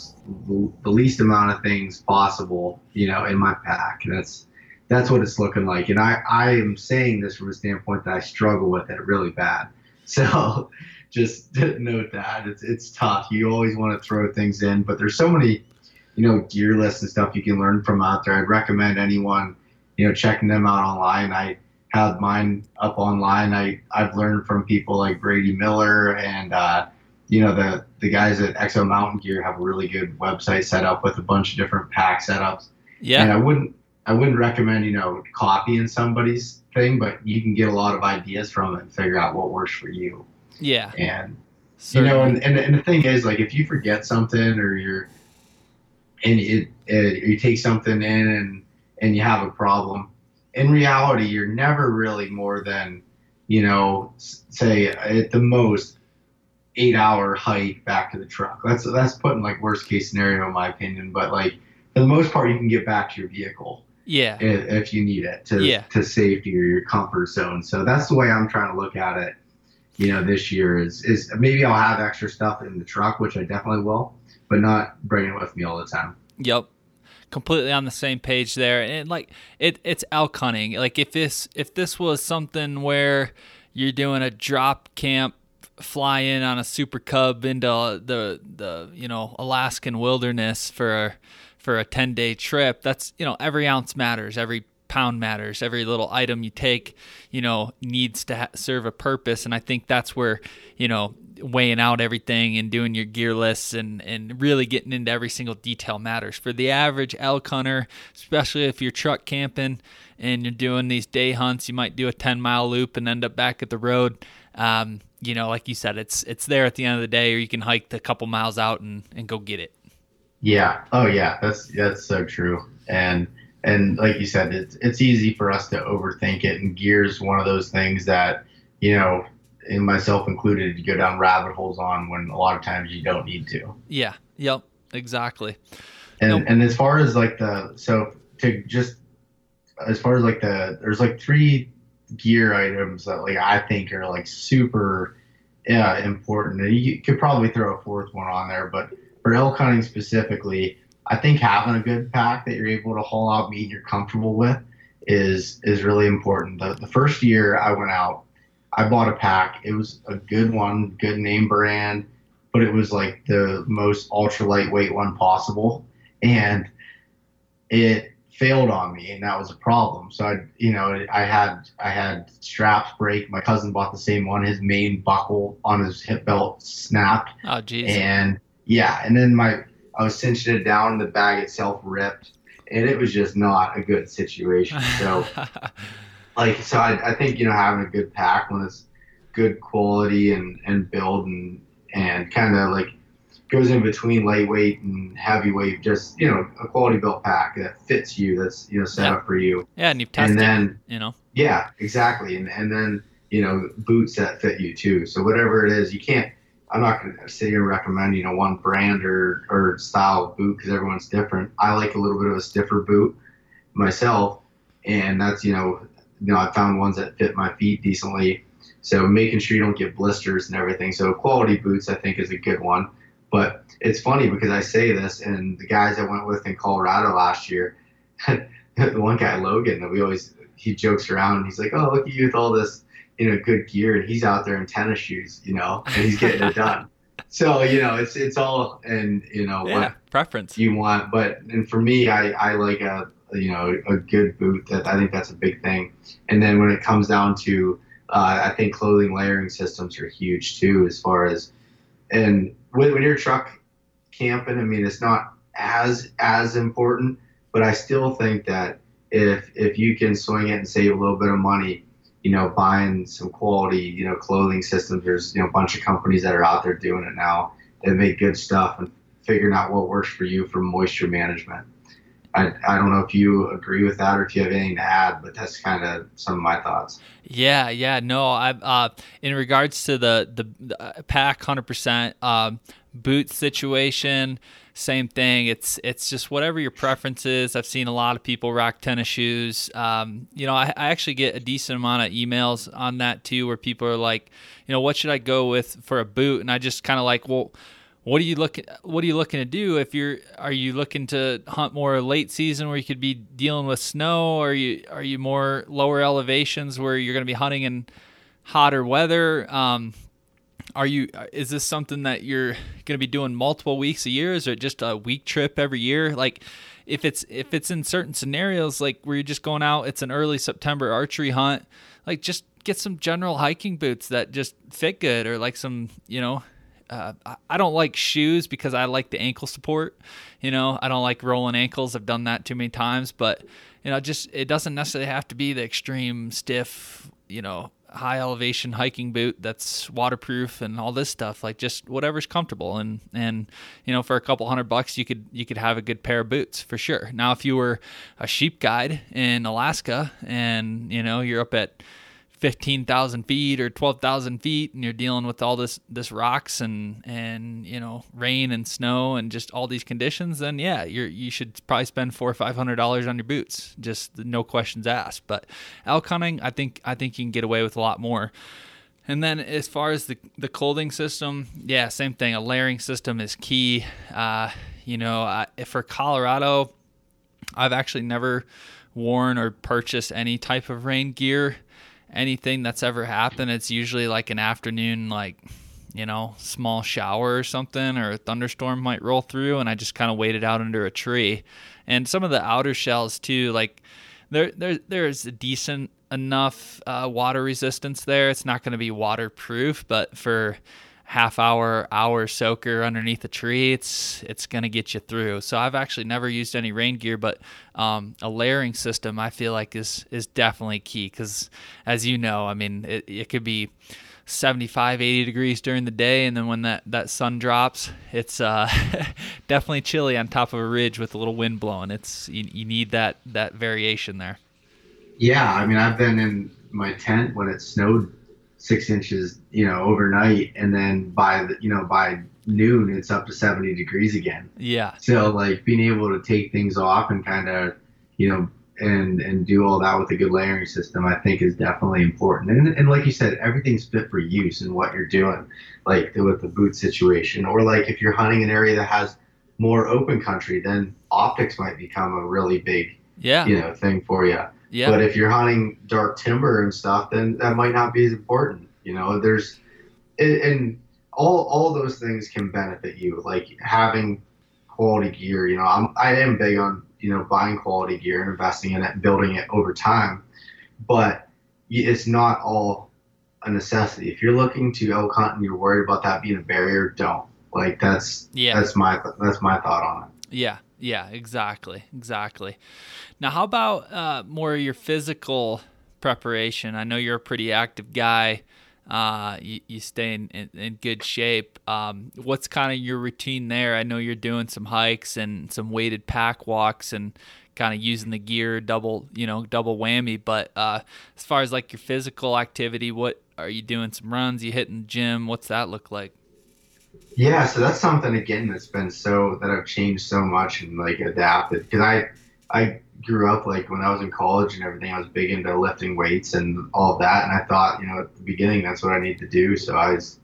the least amount of things possible, you know, in my pack. And that's that's what it's looking like. And I I am saying this from a standpoint that I struggle with it really bad. So just note that it's it's tough. You always want to throw things in, but there's so many, you know, gear lists and stuff you can learn from out there. I'd recommend anyone, you know, checking them out online. I have mine up online. I I've learned from people like Brady Miller and uh, you know the the guys at Exo Mountain Gear have a really good website set up with a bunch of different pack setups. Yeah. And I wouldn't I wouldn't recommend you know copying somebody's thing, but you can get a lot of ideas from it and figure out what works for you. Yeah. And Certainly. you know, and, and, and the thing is, like, if you forget something or you're, and it, it you take something in and and you have a problem, in reality, you're never really more than, you know, say at the most eight hour hike back to the truck. That's that's putting like worst case scenario in my opinion, but like for the most part, you can get back to your vehicle. Yeah. If, if you need it to yeah. to safety or your comfort zone. So that's the way I'm trying to look at it you know, this year is is maybe I'll have extra stuff in the truck, which I definitely will, but not bring it with me all the time. Yep. Completely on the same page there. And like it it's elk hunting. Like if this if this was something where you're doing a drop camp fly in on a super cub into the the you know Alaskan wilderness for for a 10 day trip that's you know every ounce matters every pound matters. Every little item you take, you know, needs to ha- serve a purpose. And I think that's where, you know, weighing out everything and doing your gear lists and, and really getting into every single detail matters. For the average elk hunter, especially if you're truck camping and you're doing these day hunts, you might do a 10 mile loop and end up back at the road. Um, you know, like you said, it's it's there at the end of the day, or you can hike a couple miles out and, and go get it. Yeah. Oh yeah. That's that's so true. And and like you said, it's it's easy for us to overthink it. And gear's one of those things that you know, and myself included, you go down rabbit holes on when a lot of times you don't need to. Yeah. Yep. Exactly. And nope. and as far as like the so to just as far as like the there's like three gear items that like I think are like super yeah important. And you could probably throw a fourth one on there, but for elk hunting specifically, I think having a good pack that you're able to haul out meat you're comfortable with is is really important. The, the first year I went out, I bought a pack. It was a good one, good name brand, but it was like the most ultra lightweight one possible, and it failed on me, and that was a problem. So I, you know, I had I had straps break. My cousin bought the same one. His main buckle on his hip belt snapped. Oh, geez. And yeah, and then my I was cinching it down, the bag itself ripped, and it was just not a good situation. So, like, so I, I think you know having a good pack when it's good quality and and build and and kind of like goes in between lightweight and heavyweight, just you know a quality built pack that fits you, that's you know set yeah. up for you. Yeah, and you've tested, and then you know. Yeah, exactly, and and then you know boots that fit you too. So whatever it is, you can't I'm not going to sit here and recommend, you know, one brand or, or style of boot because everyone's different. I like a little bit of a stiffer boot myself, and that's, you know, you know, I found ones that fit my feet decently. So making sure you don't get blisters and everything. So quality boots, I think, is a good one. But it's funny because I say this, and the guys I went with in Colorado last year, the one guy Logan, that we always he jokes around. And he's like, "Oh, look at you with all this." You know good gear and he's out there in tennis shoes you know and he's getting it done. So you know it's it's all and you know yeah, what preference. you want but and for me i i like a you know a good boot that i think that's a big thing. And then when it comes down to uh, i think clothing layering systems are huge too as far as and when, when you're truck camping i mean it's not as as important but i still think that if if you can swing it and save a little bit of money you know, buying some quality, you know, clothing systems. There's, you know, a bunch of companies that are out there doing it now that make good stuff and figuring out what works for you for moisture management. I, I don't know if you agree with that or if you have anything to add, but that's kind of some of my thoughts. Yeah, yeah, no, I uh, in regards to the the, the uh, pack, hundred um, percent boot situation same thing. It's it's just whatever your preference is. I've seen a lot of people rock tennis shoes. Um, you know, I, I, actually get a decent amount of emails on that too, where people are like, you know, what should I go with for a boot? And I just kind of like, well, what are you looking what are you looking to do if you're are you looking to hunt more late season where you could be dealing with snow or are you are you more lower elevations where you're going to be hunting in hotter weather um, are you is this something that you're going to be doing multiple weeks a year is it just a week trip every year like if it's if it's in certain scenarios like where you're just going out it's an early september archery hunt like just get some general hiking boots that just fit good or like some you know uh, I don't like shoes because I like the ankle support. You know, I don't like rolling ankles. I've done that too many times, but you know, just it doesn't necessarily have to be the extreme stiff, you know, high elevation hiking boot that's waterproof and all this stuff. Like just whatever's comfortable and and you know, for a couple hundred bucks you could you could have a good pair of boots for sure. Now if you were a sheep guide in Alaska and you know, you're up at 15,000 feet or 12,000 feet and you're dealing with all this this rocks and and you know rain and snow and just all these conditions then yeah you you should probably spend four or five hundred dollars on your boots. Just no questions asked. But elk hunting I think I think you can get away with a lot more. And then as far as the the clothing system yeah same thing. A layering system is key. Uh, you know for Colorado I've actually never worn or purchased any type of rain gear anything that's ever happened, it's usually like an afternoon, like, you know, small shower or something, or a thunderstorm might roll through, and I just kind of waited out under a tree. And some of the outer shells, too, like, there, there, there's a decent enough uh, water resistance there. It's not going to be waterproof, but for half hour hour soaker underneath a tree it's it's going to get you through. So i've actually never used any rain gear but um, a layering system i feel like is is definitely key because as you know i mean it, it could be 75 80 degrees during the day and then when that that sun drops it's uh, definitely chilly on top of a ridge with a little wind blowing. It's you, you need that that variation there. Yeah i mean i've been in my tent when it snowed six inches, you know, overnight, and then by the, you know by noon it's up to 70 degrees again. Yeah. So like being able to take things off and kind of, you know, and and do all that with a good layering system, I think is definitely important. And and like you said, everything's fit for use and what you're doing, like with the boot situation, or like if you're hunting an area that has more open country, then optics might become a really big, yeah, you know, thing for you. Yeah. But if you're hunting dark timber and stuff, then that might not be as important. You know, there's and all all those things can benefit you, like having quality gear. You know, I'm I am big on you know buying quality gear and investing in it and building it over time, but it's not all a necessity. If you're looking to elk hunt and you're worried about that being a barrier, don't. Like that's yeah. that's my that's my thought on it. Yeah, yeah, exactly, exactly. Now, how about uh, more your physical preparation? I know you're a pretty active guy. Uh, you, you stay in, in, in good shape. Um, what's kind of your routine there? I know you're doing some hikes and some weighted pack walks and kind of using the gear double, you know, double whammy. But uh, as far as like your physical activity, what are you doing? Some runs? You hitting the gym? What's that look like? Yeah, so that's something again that's been so that I've changed so much and like adapted because I I grew up like when I was in college and everything, I was big into lifting weights and all that. And I thought, you know, at the beginning, that's what I need to do. So I was,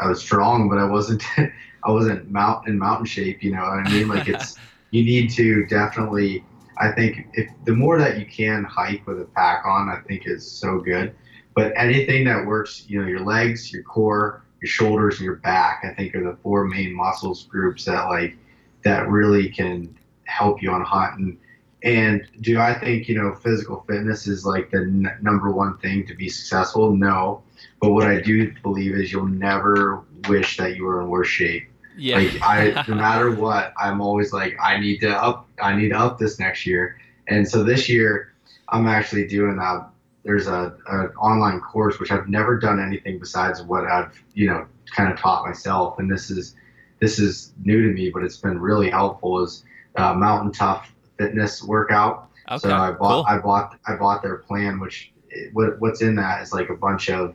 I was strong, but I wasn't, I wasn't mount in mountain shape. You know what I mean? Like it's, you need to definitely, I think if the more that you can hike with a pack on, I think is so good. But anything that works, you know, your legs, your core, your shoulders, and your back, I think are the four main muscles groups that like, that really can help you on a hunt. And do I think, you know, physical fitness is like the n- number one thing to be successful? No. But what I do believe is you'll never wish that you were in worse shape. Yeah. Like I, no matter what, I'm always like, I need to up, I need to up this next year. And so this year, I'm actually doing a, there's a, an online course which I've never done anything besides what I've, you know, kind of taught myself. And this is, this is new to me, but it's been really helpful. Is uh, Mountain Tough fitness workout. Okay, so I bought cool. I bought I bought their plan, which what, what's in that is like a bunch of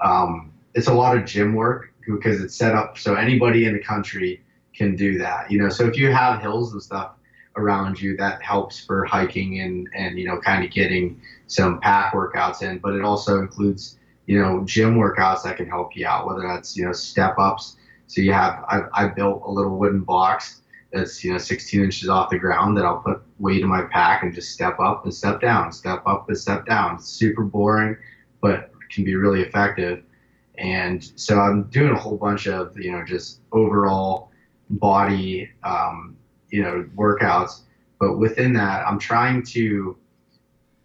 um, it's a lot of gym work because it's set up so anybody in the country can do that. You know, so if you have hills and stuff around you, that helps for hiking and and you know kind of getting some pack workouts in. But it also includes you know gym workouts that can help you out, whether that's you know step ups So you have I, I built a little wooden box that's you know 16 inches off the ground that I'll put weight in my pack and just step up and step down, step up and step down. It's super boring, but can be really effective. And so I'm doing a whole bunch of you know just overall body um, you know workouts, but within that I'm trying to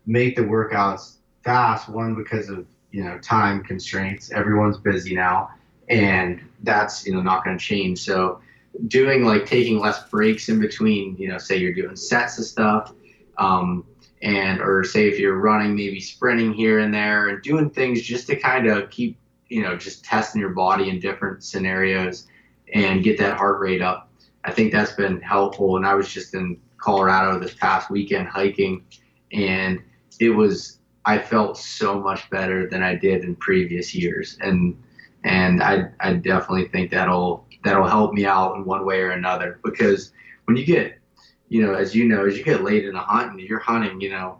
make the workouts fast. One because of you know time constraints. Everyone's busy now, and that's you know not going to change. So doing like taking less breaks in between, you know, say you're doing sets of stuff, um, and or say if you're running, maybe sprinting here and there, and doing things just to kind of keep, you know, just testing your body in different scenarios and get that heart rate up. I think that's been helpful. And I was just in Colorado this past weekend hiking, and it was I felt so much better than I did in previous years, and and I I definitely think that'll that'll help me out in one way or another. Because when you get, you know, as you know, as you get late in a hunt and you're hunting, you know,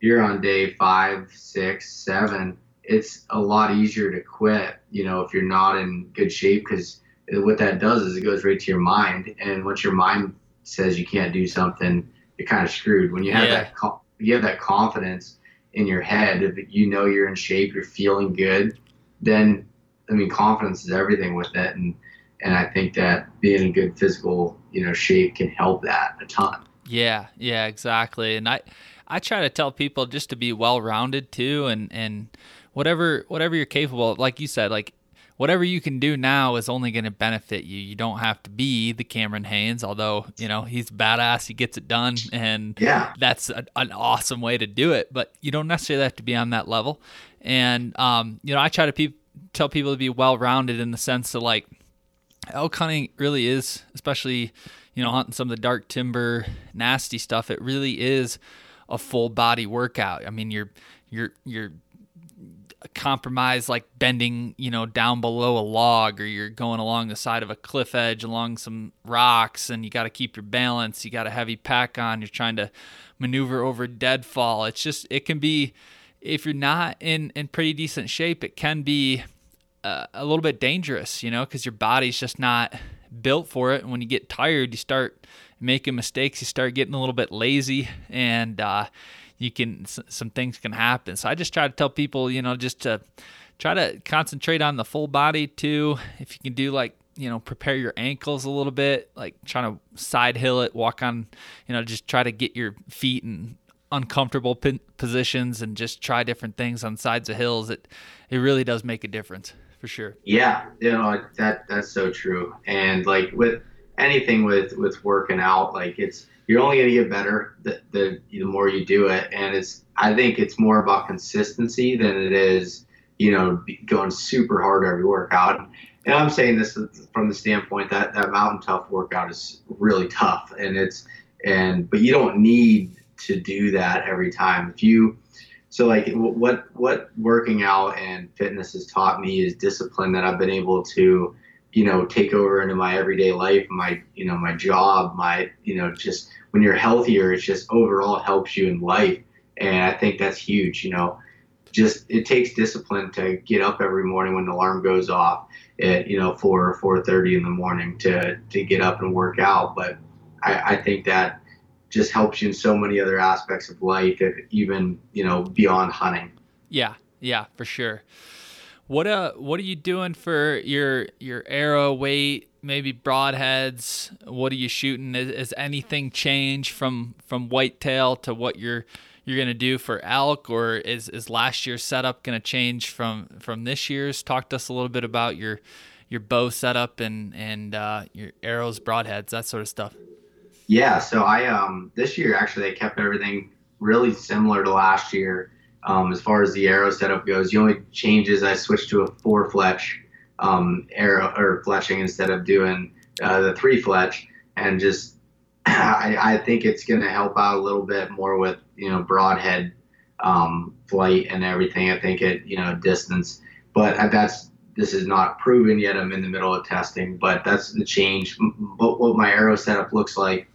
you're on day five, six, seven. It's a lot easier to quit, you know, if you're not in good shape because what that does is it goes right to your mind, and once your mind says you can't do something, you're kind of screwed. When you have yeah. that, you have that confidence in your head, if you know you're in shape, you're feeling good, then I mean, confidence is everything with it, and and I think that being in good physical, you know, shape can help that a ton. Yeah, yeah, exactly. And I I try to tell people just to be well-rounded too and and whatever whatever you're capable of, like you said, like whatever you can do now is only going to benefit you. You don't have to be the Cameron Hanes, although, you know, he's badass, he gets it done and yeah. that's a, an awesome way to do it, but you don't necessarily have to be on that level. And um, you know, I try to pe- tell people to be well-rounded in the sense of like elk hunting really is, especially you know hunting some of the dark timber, nasty stuff. It really is a full body workout. I mean, you're you're you're compromise like bending you know down below a log or you're going along the side of a cliff edge along some rocks and you got to keep your balance you got a heavy pack on you're trying to maneuver over deadfall it's just it can be if you're not in in pretty decent shape it can be uh, a little bit dangerous, you know, because your body's just not built for it. And when you get tired, you start making mistakes. You start getting a little bit lazy, and uh, you can some things can happen. So I just try to tell people, you know, just to try to concentrate on the full body too. If you can do like you know prepare your ankles a little bit like trying to side hill it walk on you know just try to get your feet in uncomfortable positions and just try different things on sides of hills it it really does make a difference for sure. Yeah, you know that that's so true. And like with anything with with working out, like it's you're only gonna get better the the, the more you do it. And it's I think it's more about consistency than it is you know going super hard every workout. And I'm saying this from the standpoint that that mountain tough workout is really tough, and it's and but you don't need to do that every time. If you so like what what working out and fitness has taught me is discipline that I've been able to you know take over into my everyday life my you know my job my you know just when you're healthier it just overall helps you in life and I think that's huge you know just it takes discipline to get up every morning when the alarm goes off at you know 4 or 4:30 in the morning to to get up and work out but I, I think that just helps you in so many other aspects of life, even you know beyond hunting. Yeah, yeah, for sure. What uh, what are you doing for your your arrow weight? Maybe broadheads. What are you shooting? Is, is anything changed from from whitetail to what you're you're gonna do for elk, or is is last year's setup gonna change from from this year's? Talk to us a little bit about your your bow setup and and uh, your arrows, broadheads, that sort of stuff. Yeah, so I um this year actually I kept everything really similar to last year. Um, as far as the arrow setup goes, the only changes I switched to a four fletch um, arrow or fletching instead of doing uh, the three fletch, and just I, I think it's going to help out a little bit more with you know broadhead um, flight and everything. I think at you know distance, but that's this is not proven yet. I'm in the middle of testing, but that's the change. What, what my arrow setup looks like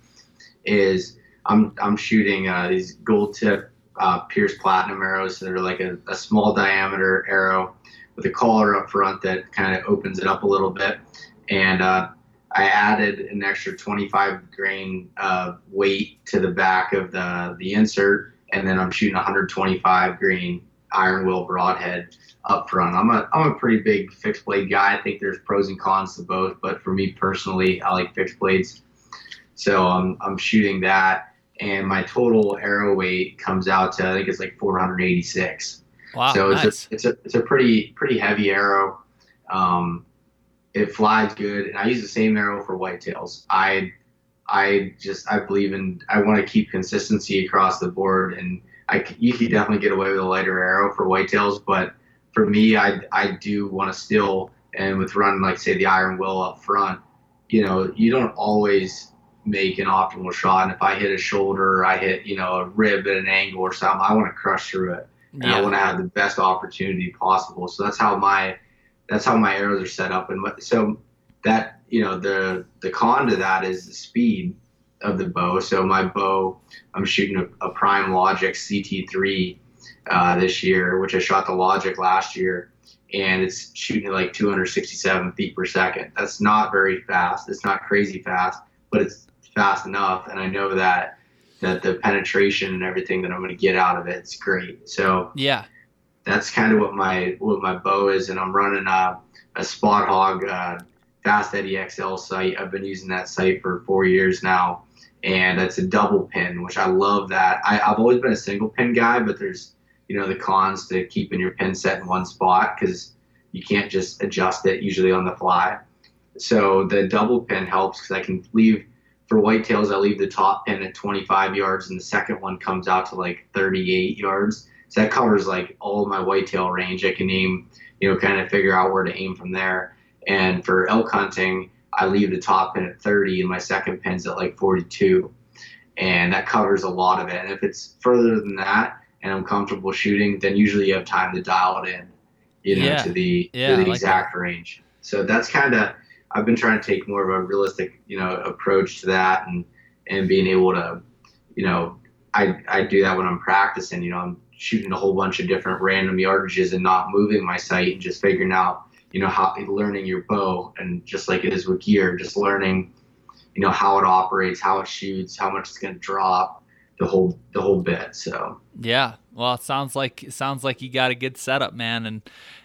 is I'm I'm shooting uh, these gold tip uh, Pierce Platinum arrows that are like a, a, small diameter arrow with a collar up front that kind of opens it up a little bit. and uh, I added an extra 25 grain uh, weight to the back of the the insert, and then I'm shooting 125 grain iron will broadhead up front. I'm a I'm a pretty big fixed blade guy. I think there's pros and cons to both, but for me personally, I like fixed blades. So I'm I'm shooting that, and my total arrow weight comes out to I think it's like 486. Wow, so it's nice. a it's a it's a pretty pretty heavy arrow. Um, it flies good, and I use the same arrow for whitetails. I I just I believe in I want to keep consistency across the board, and I you can definitely get away with a lighter arrow for whitetails, but for me, I I do want to still and with running like say the iron will up front, you know, you don't always make an optimal shot. And if I hit a shoulder, I hit you know a rib at an angle or something, I want to crush through it and I want to have the best opportunity possible. So that's how my that's how my arrows are set up. And what, so that you know the the con to that is the speed of the bow. So my bow, I'm shooting a, a Prime Logic CT3 uh, this year, which I shot the Logic last year, and it's shooting at like 267 feet per second. That's not very fast. It's not crazy fast, but it's fast enough. And I know that that the penetration and everything that I'm going to get out of it is great. So Yeah. that's kind of what my what my bow is, and I'm running a, a Spot Hogg uh, Fast Eddie XL sight. I've been using that sight for four years now, and it's a double pin, which I love. That I, I've always been a single pin guy, but there's you know the cons to keeping your pin set in one spot because you can't just adjust it usually on the fly. So the double pin helps because I can leave for whitetails. I leave the top pin at 25 yards, and the second one comes out to like 38 yards. So that covers like all my whitetail range. I can aim, you know, kind of figure out where to aim from there. And for elk hunting, I leave the top pin at 30 and my second pin's at like 42. And that covers a lot of it. And if it's further than that and I'm comfortable shooting, then usually you have time to dial it in, you know, Yeah. to the, Yeah, to the like exact range. So that's kind of, I've been trying to take more of a realistic, you know, approach to that and, and being able to, you know, I, I do that when I'm practicing, you know, I'm shooting a whole bunch of different random yardages and not moving my sight and just figuring out, you know, how learning your bow and just like it is with gear, just learning, you know, how it operates, how it shoots, how much it's going to drop, the whole, the whole bit. So, Yeah. Well, it sounds like it sounds like you got a good setup, man. And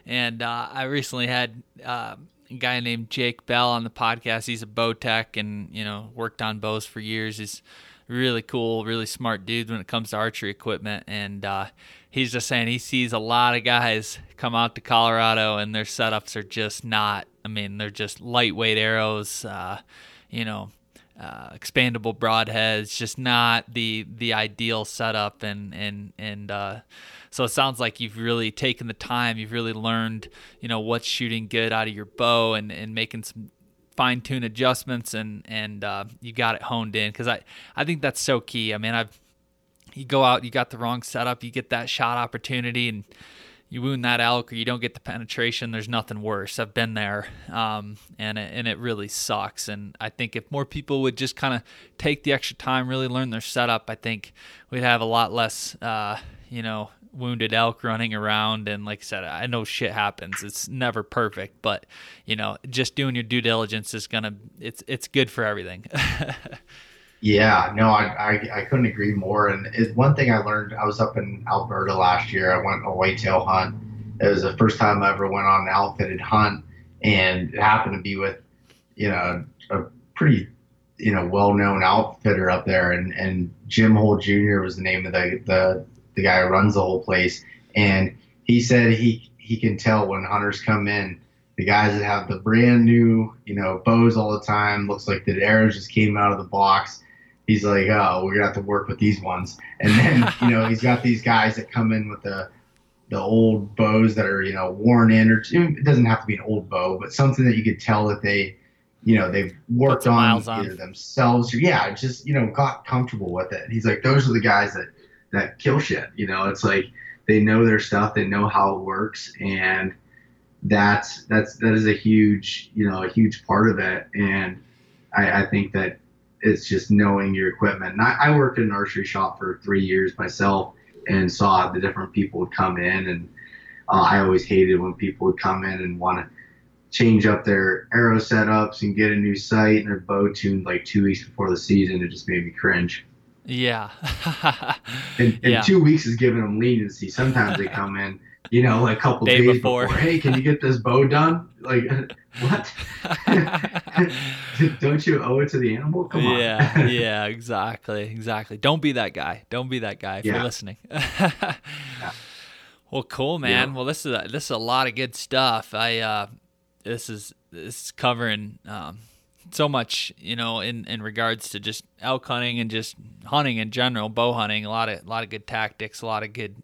and uh, I recently had uh, guy named Jake Bell on the podcast. He's a bow tech and you know worked on bows for years. He's really cool, really smart dude when it comes to archery equipment. And uh, he's just saying he sees a lot of guys come out to Colorado and their setups are just not. I mean, they're just lightweight arrows. Uh, you know, uh, expandable broadheads, just not the the ideal setup, and and and uh, so it sounds like you've really taken the time, you've really learned, you know, what's shooting good out of your bow, and and making some fine tune adjustments, and and uh, you got it honed in because I I think that's so key. I mean, I've you go out, you got the wrong setup, you get that shot opportunity, and you wound that elk or you don't get the penetration, there's nothing worse. I've been there, um, and it, and it really sucks. And I think if more people would just kind of take the extra time, really learn their setup, I think we'd have a lot less, uh, you know, wounded elk running around. And like I said, I know shit happens. It's never perfect, but you know, just doing your due diligence is gonna it's it's good for everything. Yeah, no, I, I, I couldn't agree more. And it's one thing I learned, I was up in Alberta last year. I went a whitetail hunt. It was the first time I ever went on an outfitted hunt, and it happened to be with, you know, a pretty, you know, well-known outfitter up there. And, and Jim Hole Jr. was the name of the, the, the guy who runs the whole place. And he said he, he can tell when hunters come in, the guys that have the brand new, you know, bows all the time, looks like the arrows just came out of the box he's like, oh, we're gonna have to work with these ones. And then you know he's got these guys that come in with the the old bows that are you know worn in, or it doesn't have to be an old bow, but something that you could tell that they, you know, they've worked on, on. either themselves or yeah, just you know got comfortable with it. And he's like, those are the guys that that kill shit. You know, it's like they know their stuff, they know how it works, and that's that's that is a huge you know a huge part of it. And I, I think that it's just knowing your equipment. And I, I worked in an archery shop for three years myself and saw the different people would come in and uh, I always hated when people would come in and want to change up their arrow setups and get a new sight and their bow tuned like two weeks before the season. It just made me cringe. Yeah. and, and Yeah. two weeks is giving them leniency. Sometimes they come in, you know, like a couple Day days before. before. Hey, can you get this bow done? Like, what? Don't you owe it to the animal? Come on. yeah, yeah, exactly, exactly. Don't be that guy. Don't be that guy if you're Yeah. listening. Well, cool, man. Yeah. Well, this is a, this is a lot of good stuff. I uh, this is this is covering um, so much, you know, in, in regards to just elk hunting and just hunting in general, bow hunting. A lot of a lot of good tactics, a lot of good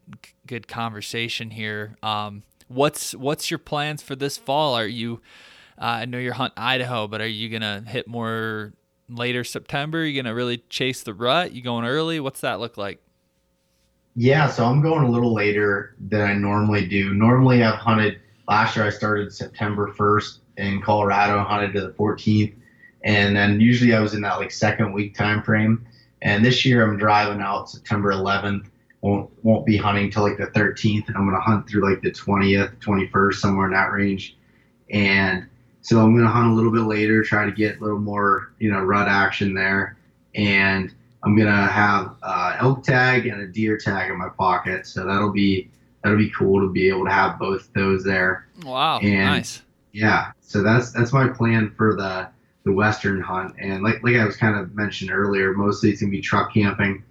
good conversation here. Um, what's what's your plans for this fall? Are you? Uh, I know you're hunting Idaho, but are you gonna hit more later September? Are you gonna really chase the rut? You going early? What's that look like? Yeah, so I'm going a little later than I normally do. Normally, I've hunted. Last year, I started September 1st in Colorado, hunted to the 14th, and then usually I was in that like second week time frame. And this year, I'm driving out September 11th. Won't won't be hunting till like the 13th, and I'm gonna hunt through like the 20th, 21st, somewhere in that range. And so I'm gonna hunt a little bit later, try to get a little more you know rut action there, and I'm gonna have uh, elk tag and a deer tag in my pocket, so that'll be that'll be cool to be able to have both those there. Wow, And- nice. Yeah, so that's that's my plan for the the western hunt, and like like I was kind of mentioned earlier, mostly it's gonna be truck camping,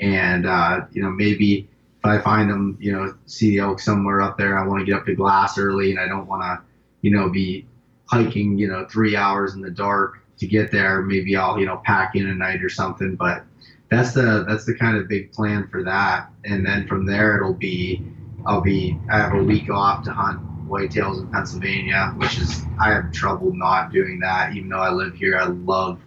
and uh, you know maybe if I find them, you know, see the elk somewhere up there, I want to get up to glass early, and I don't want to, you know, be hiking, you know, three hours in the dark to get there. Maybe I'll, you know, pack in a night or something. But that's the that's the kind of big plan for that. And then from there, it'll be I'll be I have a week off to hunt whitetails in Pennsylvania, which is I have trouble not doing that. Even though I live here, I love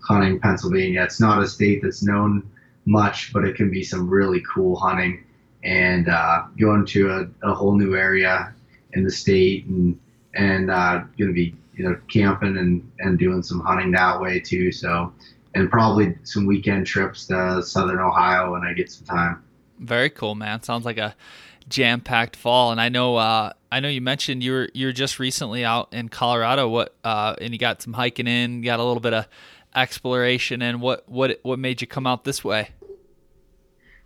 hunting Pennsylvania. It's not a state that's known much, but it can be some really cool hunting. And uh, going to a, a whole new area in the state and and uh, going to be you know camping and and doing some hunting that way too. So and probably some weekend trips to southern Ohio when I get some time. Very cool, man. Sounds like a jam-packed fall. And I know, uh, I know you mentioned you were you were just recently out in Colorado. What uh, and you got some hiking in, you got a little bit of exploration. And what what what made you come out this way?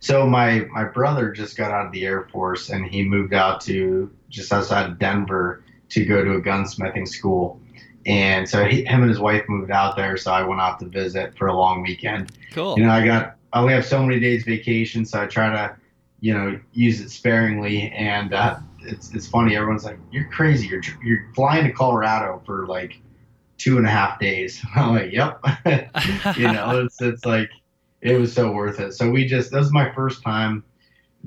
So my my brother just got out of the Air Force and he moved out to just outside of Denver to go to a gunsmithing school. And so he, him and his wife moved out there. So I went out to visit for a long weekend. Cool. You know, I got I only have so many days vacation, so I try to, you know, use it sparingly. And uh, it's it's funny. Everyone's like, "You're crazy. You're you're flying to Colorado for like two and a half days." I'm like, "Yep." you know, it's it's like it was so worth it. So we just this was my first time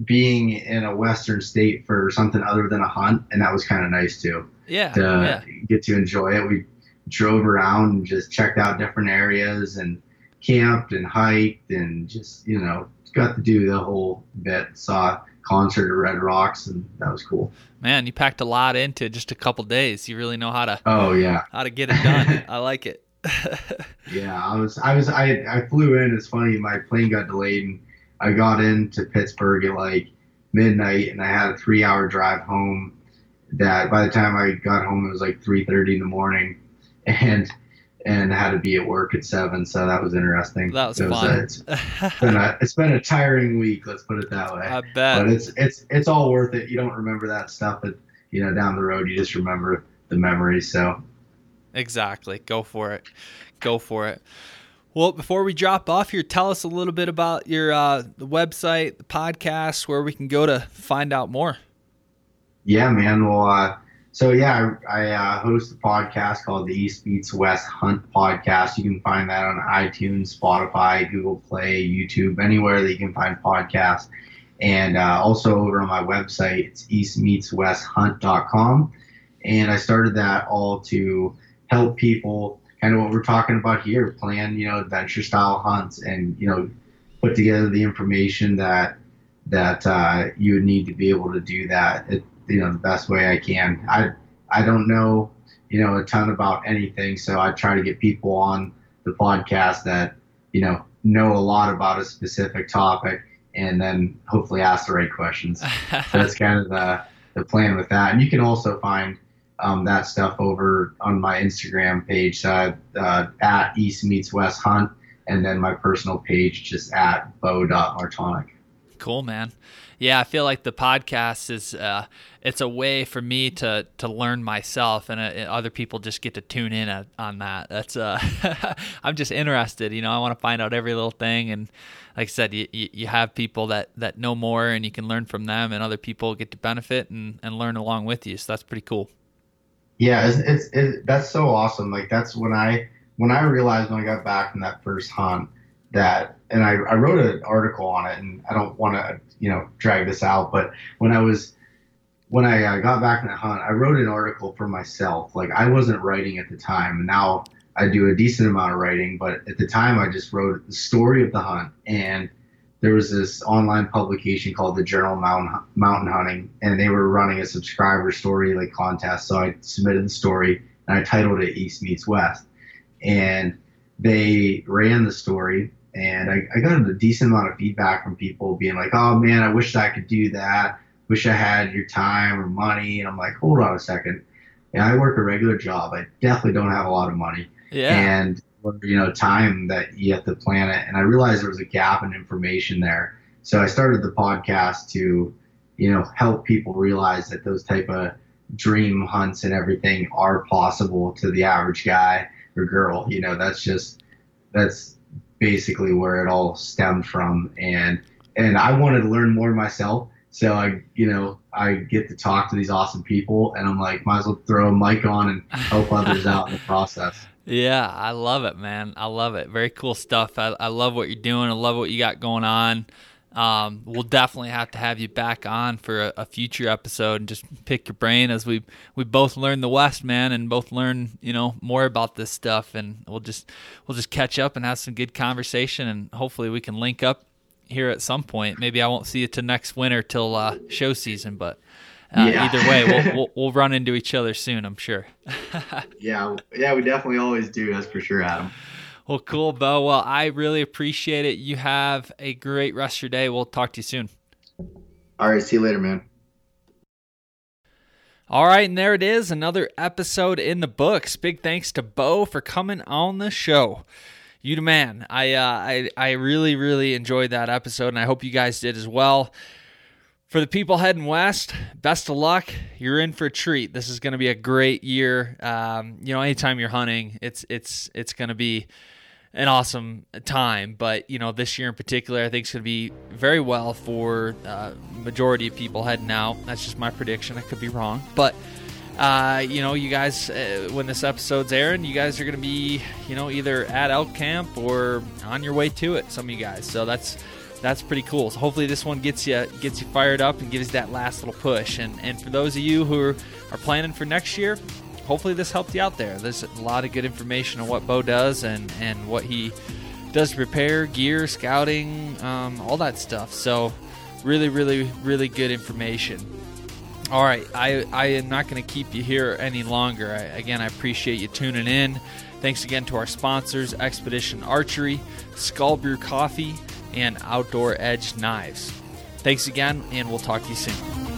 being in a western state for something other than a hunt, and that was kind of nice too yeah, to yeah. get to enjoy it. We drove around and just checked out different areas and camped and hiked and just you know got to do the whole bit. Saw concert at Red Rocks and that was cool. Man, you packed a lot into just a couple days. You really know how to Oh yeah, how to get it done. I like it. yeah. I was I was I I flew in. It's funny, my plane got delayed and I got into Pittsburgh at like midnight and I had a three hour drive home. That by the time I got home, it was like three thirty in the morning, and and had to be at work at seven. So that was interesting. That was It fun. uh, it's been a it's been a tiring week. Let's put it that way. I bet. but it's it's it's all worth it. You don't remember that stuff, but you know down the road you just remember the memories. So Exactly. Go for it. Go for it. Well, before we drop off here, tell us a little bit about your uh, the website, the podcast, where we can go to find out more. yeah, man. Well, uh, so yeah, I, I uh, host a podcast called the East Meets West Hunt Podcast. You can find that on iTunes, Spotify, Google Play, YouTube, anywhere that you can find podcasts. And uh, also over on my website, it's eastmeetswesthunt.com. And I started that all to help people kind of what we're talking about here plan you know adventure style hunts and you know put together the information that that uh, you would need to be able to do that it, you know the best way i can i i don't know you know a ton about anything so i try to get people on the podcast that you know know a lot about a specific topic and then hopefully ask the right questions that's kind of the, the plan with that. And you can also find um, that stuff over on my Instagram page uh, uh, at East Meets West Hunt, and then my personal page just at beau.martonik. Cool, man. Yeah, I feel like the podcast is uh, it's a way for me to to learn myself, and, uh, other people just get to tune in at, on that. That's uh, I'm just interested. You know, I want to find out every little thing, and like I said, you, you have people that that know more, and you can learn from them, and other people get to benefit and and learn along with you. So that's pretty cool. Yeah, it's, it's it, that's so awesome. Like that's when I when I realized when I got back from that first hunt that and I, I wrote an article on it and I don't want to you know drag this out but when I was when I uh, got back in the hunt I wrote an article for myself. Like I wasn't writing at the time. Now I do a decent amount of writing but at the time I just wrote the story of the hunt and there was this online publication called the Journal Mountain Mountain Hunting and they were running a subscriber story like contest so I submitted the story and I titled it East Meets West. And they ran the story and I, I got a decent amount of feedback from people being like, "Oh man, I wish I could do that. Wish I had your time or money." And I'm like, "Hold on a second. Yeah, I work a regular job. I definitely don't have a lot of money. Yeah. And you know, time that you have to plan it. And I realized there was a gap in information there. So I started the podcast to, you know, help people realize that those type of dream hunts and everything are possible to the average guy or girl. You know, that's just that's basically where it all stemmed from. And and I wanted to learn more myself. So I, you know, I get to talk to these awesome people, and I'm like, might as well throw a mic on and help others out in the process. Yeah, I love it, man. I love it. Very cool stuff. I, I love what you're doing. I love what you got going on. Um, we'll definitely have to have you back on for a, a, future episode and just pick your brain as we we both learn the West, man, and both learn you know more about this stuff. And we'll just we'll just catch up and have some good conversation, and hopefully we can link up here at some point. Maybe I won't see you till next winter till uh, show season, but. Uh, yeah. either way, we'll, we'll, we'll run into each other soon. I'm sure. yeah, yeah, we definitely always do. That's for sure, Adam. Well, cool, Beau. Well, I really appreciate it. You have a great rest of your day. We'll talk to you soon. All right. See you later, man. All right, and there it is, another episode in the books. Big thanks to Beau for coming on the show. You the man. I uh, I I really really enjoyed that episode, and I hope you guys did as well. For the people heading west, best of luck. You're in for a treat. This is going to be a great year. Um, you know, anytime you're hunting, it's it's it's going to be an awesome time. But you know, this year in particular, I think it's going to be very well for uh, majority of people heading out. That's just my prediction. I could be wrong, but. Uh, you know, you guys, uh, when this episode's airing, you guys are going to be, you know, either at elk camp or on your way to it. Some of you guys, so that's that's pretty cool. So hopefully this one gets you gets you fired up and gives you that last little push. And and for those of you who are, planning for next year, hopefully this helped you out there. There's a lot of good information on what Beau does and, and what he does repair, gear, scouting, um, all that stuff. So, really, really, really good information. All right, I, I am not going to keep you here any longer. I, again, I appreciate you tuning in. Thanks again to our sponsors Expedition Archery, Skull Brew Coffee, and Outdoor Edge Knives. Thanks again, and we'll talk to you soon.